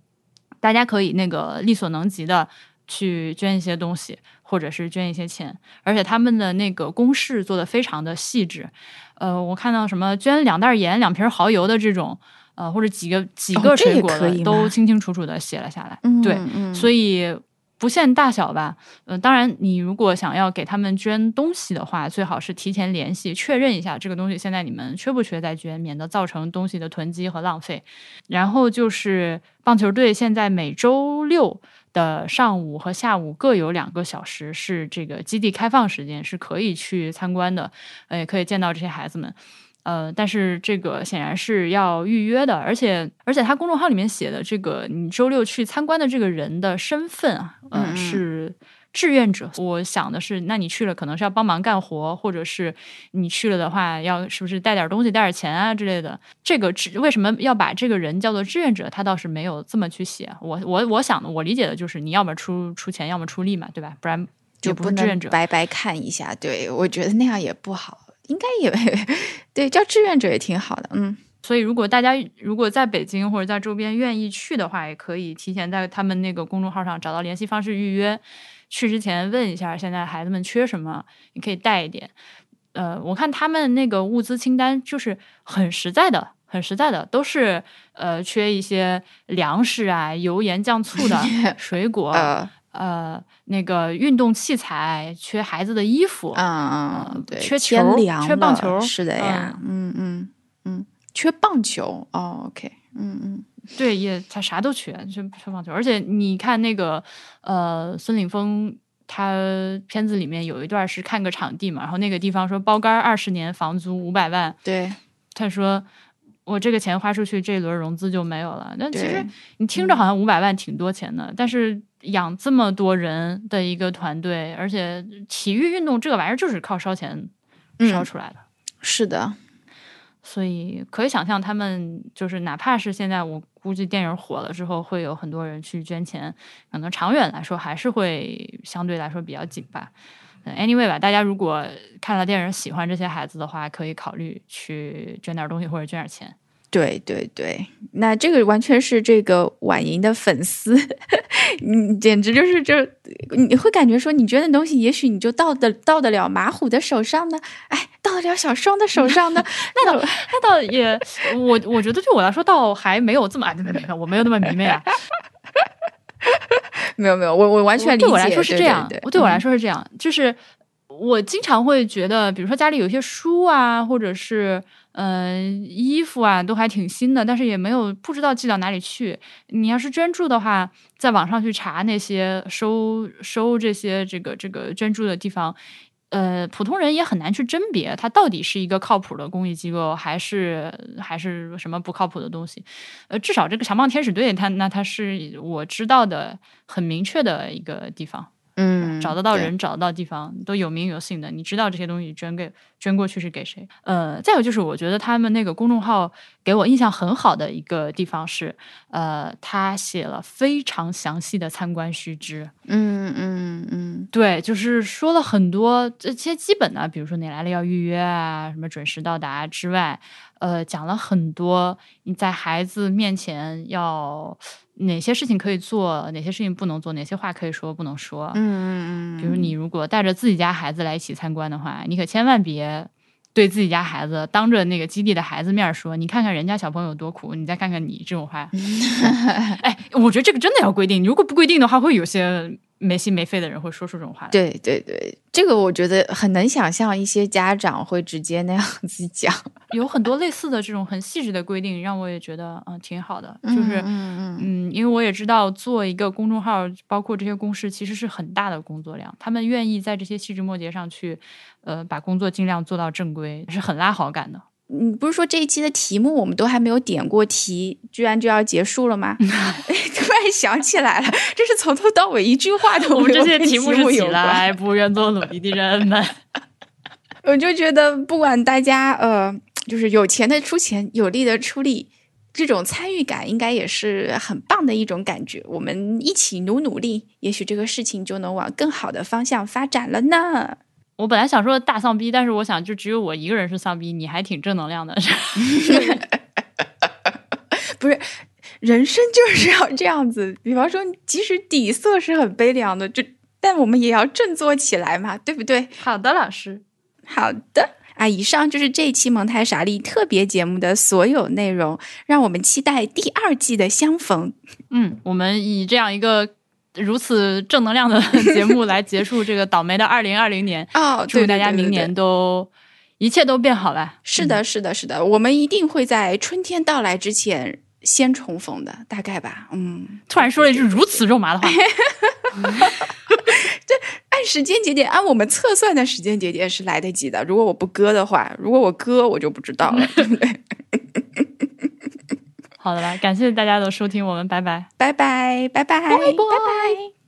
大家可以那个力所能及的去捐一些东西，或者是捐一些钱，而且他们的那个公式做的非常的细致。呃，我看到什么捐两袋盐、两瓶蚝油的这种，呃，或者几个几个水果的，都清清楚楚的写了下来。对，所以不限大小吧，呃，当然，你如果想要给他们捐东西的话，最好是提前联系确认一下这个东西现在你们缺不缺再捐，免得造成东西的囤积和浪费。然后就是棒球队现在每周六的上午和下午各有两个小时是这个基地开放时间，是可以去参观的，呃，也可以见到这些孩子们。呃，但是这个显然是要预约的，而且而且他公众号里面写的这个，你周六去参观的这个人的身份啊，呃，是志愿者。我想的是，那你去了可能是要帮忙干活，或者是你去了的话，要是不是带点东西、带点钱啊之类的？这个志为什么要把这个人叫做志愿者？他倒是没有这么去写。我我我想的，我理解的就是你要么出出钱，要么出力嘛，对吧？不然就不是志愿者，白白看一下。对我觉得那样也不好。应该也 对，叫志愿者也挺好的，嗯。所以，如果大家如果在北京或者在周边愿意去的话，也可以提前在他们那个公众号上找到联系方式预约。去之前问一下，现在孩子们缺什么，你可以带一点。呃，我看他们那个物资清单就是很实在的，很实在的，都是呃缺一些粮食啊、油盐酱醋的 水果。呃，那个运动器材缺孩子的衣服，嗯嗯，对，缺球，缺棒球，是的呀，嗯嗯嗯，缺棒球，哦，OK，嗯嗯，对，也他啥都缺，缺缺棒球，而且你看那个呃，孙岭峰他片子里面有一段是看个场地嘛，然后那个地方说包干二十年房租五百万，对，他说我这个钱花出去，这一轮融资就没有了。那其实你听着好像五百万挺多钱的，但是。养这么多人的一个团队，而且体育运动这个玩意儿就是靠烧钱烧出来的。是的，所以可以想象，他们就是哪怕是现在，我估计电影火了之后，会有很多人去捐钱，可能长远来说还是会相对来说比较紧吧。Anyway 吧，大家如果看了电影喜欢这些孩子的话，可以考虑去捐点东西或者捐点钱。对对对，那这个完全是这个婉莹的粉丝，你简直就是就你会感觉说，你捐的东西，也许你就到的到得了马虎的手上呢，哎，到得了小双的手上呢，那倒那倒也，我我觉得对我来说倒还没有这么，没没没，我没有那么迷妹啊，没有没有，我我完全理解，对我来说是这样，对我来说是这样，就是我经常会觉得，比如说家里有一些书啊，或者是。嗯，衣服啊都还挺新的，但是也没有不知道寄到哪里去。你要是捐助的话，在网上去查那些收收这些这个这个捐助的地方，呃，普通人也很难去甄别它到底是一个靠谱的公益机构，还是还是什么不靠谱的东西。呃，至少这个强棒天使队，它那它是我知道的很明确的一个地方。嗯，找得到人，找得到地方，都有名有姓的。你知道这些东西捐给捐过去是给谁？呃，再有就是，我觉得他们那个公众号给我印象很好的一个地方是，呃，他写了非常详细的参观须知。嗯嗯嗯，对，就是说了很多这些基本的，比如说你来了要预约啊，什么准时到达之外，呃，讲了很多你在孩子面前要。哪些事情可以做，哪些事情不能做，哪些话可以说不能说。嗯嗯嗯。比如你如果带着自己家孩子来一起参观的话，你可千万别对自己家孩子当着那个基地的孩子面说：“你看看人家小朋友多苦，你再看看你这种话。”哎，我觉得这个真的要规定，如果不规定的话，会有些。没心没肺的人会说出这种话。对对对，这个我觉得很能想象，一些家长会直接那样子讲。有很多类似的这种很细致的规定，让我也觉得嗯挺好的。就是嗯嗯嗯，因为我也知道做一个公众号，包括这些公式，其实是很大的工作量。他们愿意在这些细枝末节上去，呃，把工作尽量做到正规，是很拉好感的。你不是说这一期的题目我们都还没有点过题，居然就要结束了吗？突然想起来了，这是从头到尾一句话都没有。这些题目是起来不愿做努力的人们。我就觉得，不管大家呃，就是有钱的出钱，有力的出力，这种参与感应该也是很棒的一种感觉。我们一起努努力，也许这个事情就能往更好的方向发展了呢。我本来想说大丧逼，但是我想就只有我一个人是丧逼，你还挺正能量的。不是，人生就是要这样子。比方说，即使底色是很悲凉的，就但我们也要振作起来嘛，对不对？好的，老师。好的啊，以上就是这一期蒙台傻利特别节目的所有内容，让我们期待第二季的相逢。嗯，我们以这样一个。如此正能量的 节目来结束这个倒霉的二零二零年。哦，祝大家明年都一切都变好吧。是的，是的，是的，我们一定会在春天到来之前先重逢的，大概吧。嗯，突然说了一句如此肉麻的话。这按时间节点，按我们测算的时间节点是来得及的。如果我不割的话，如果我割，我就不知道了，对不对？好的吧，感谢大家的收听，我们拜拜，拜拜，拜拜，拜拜。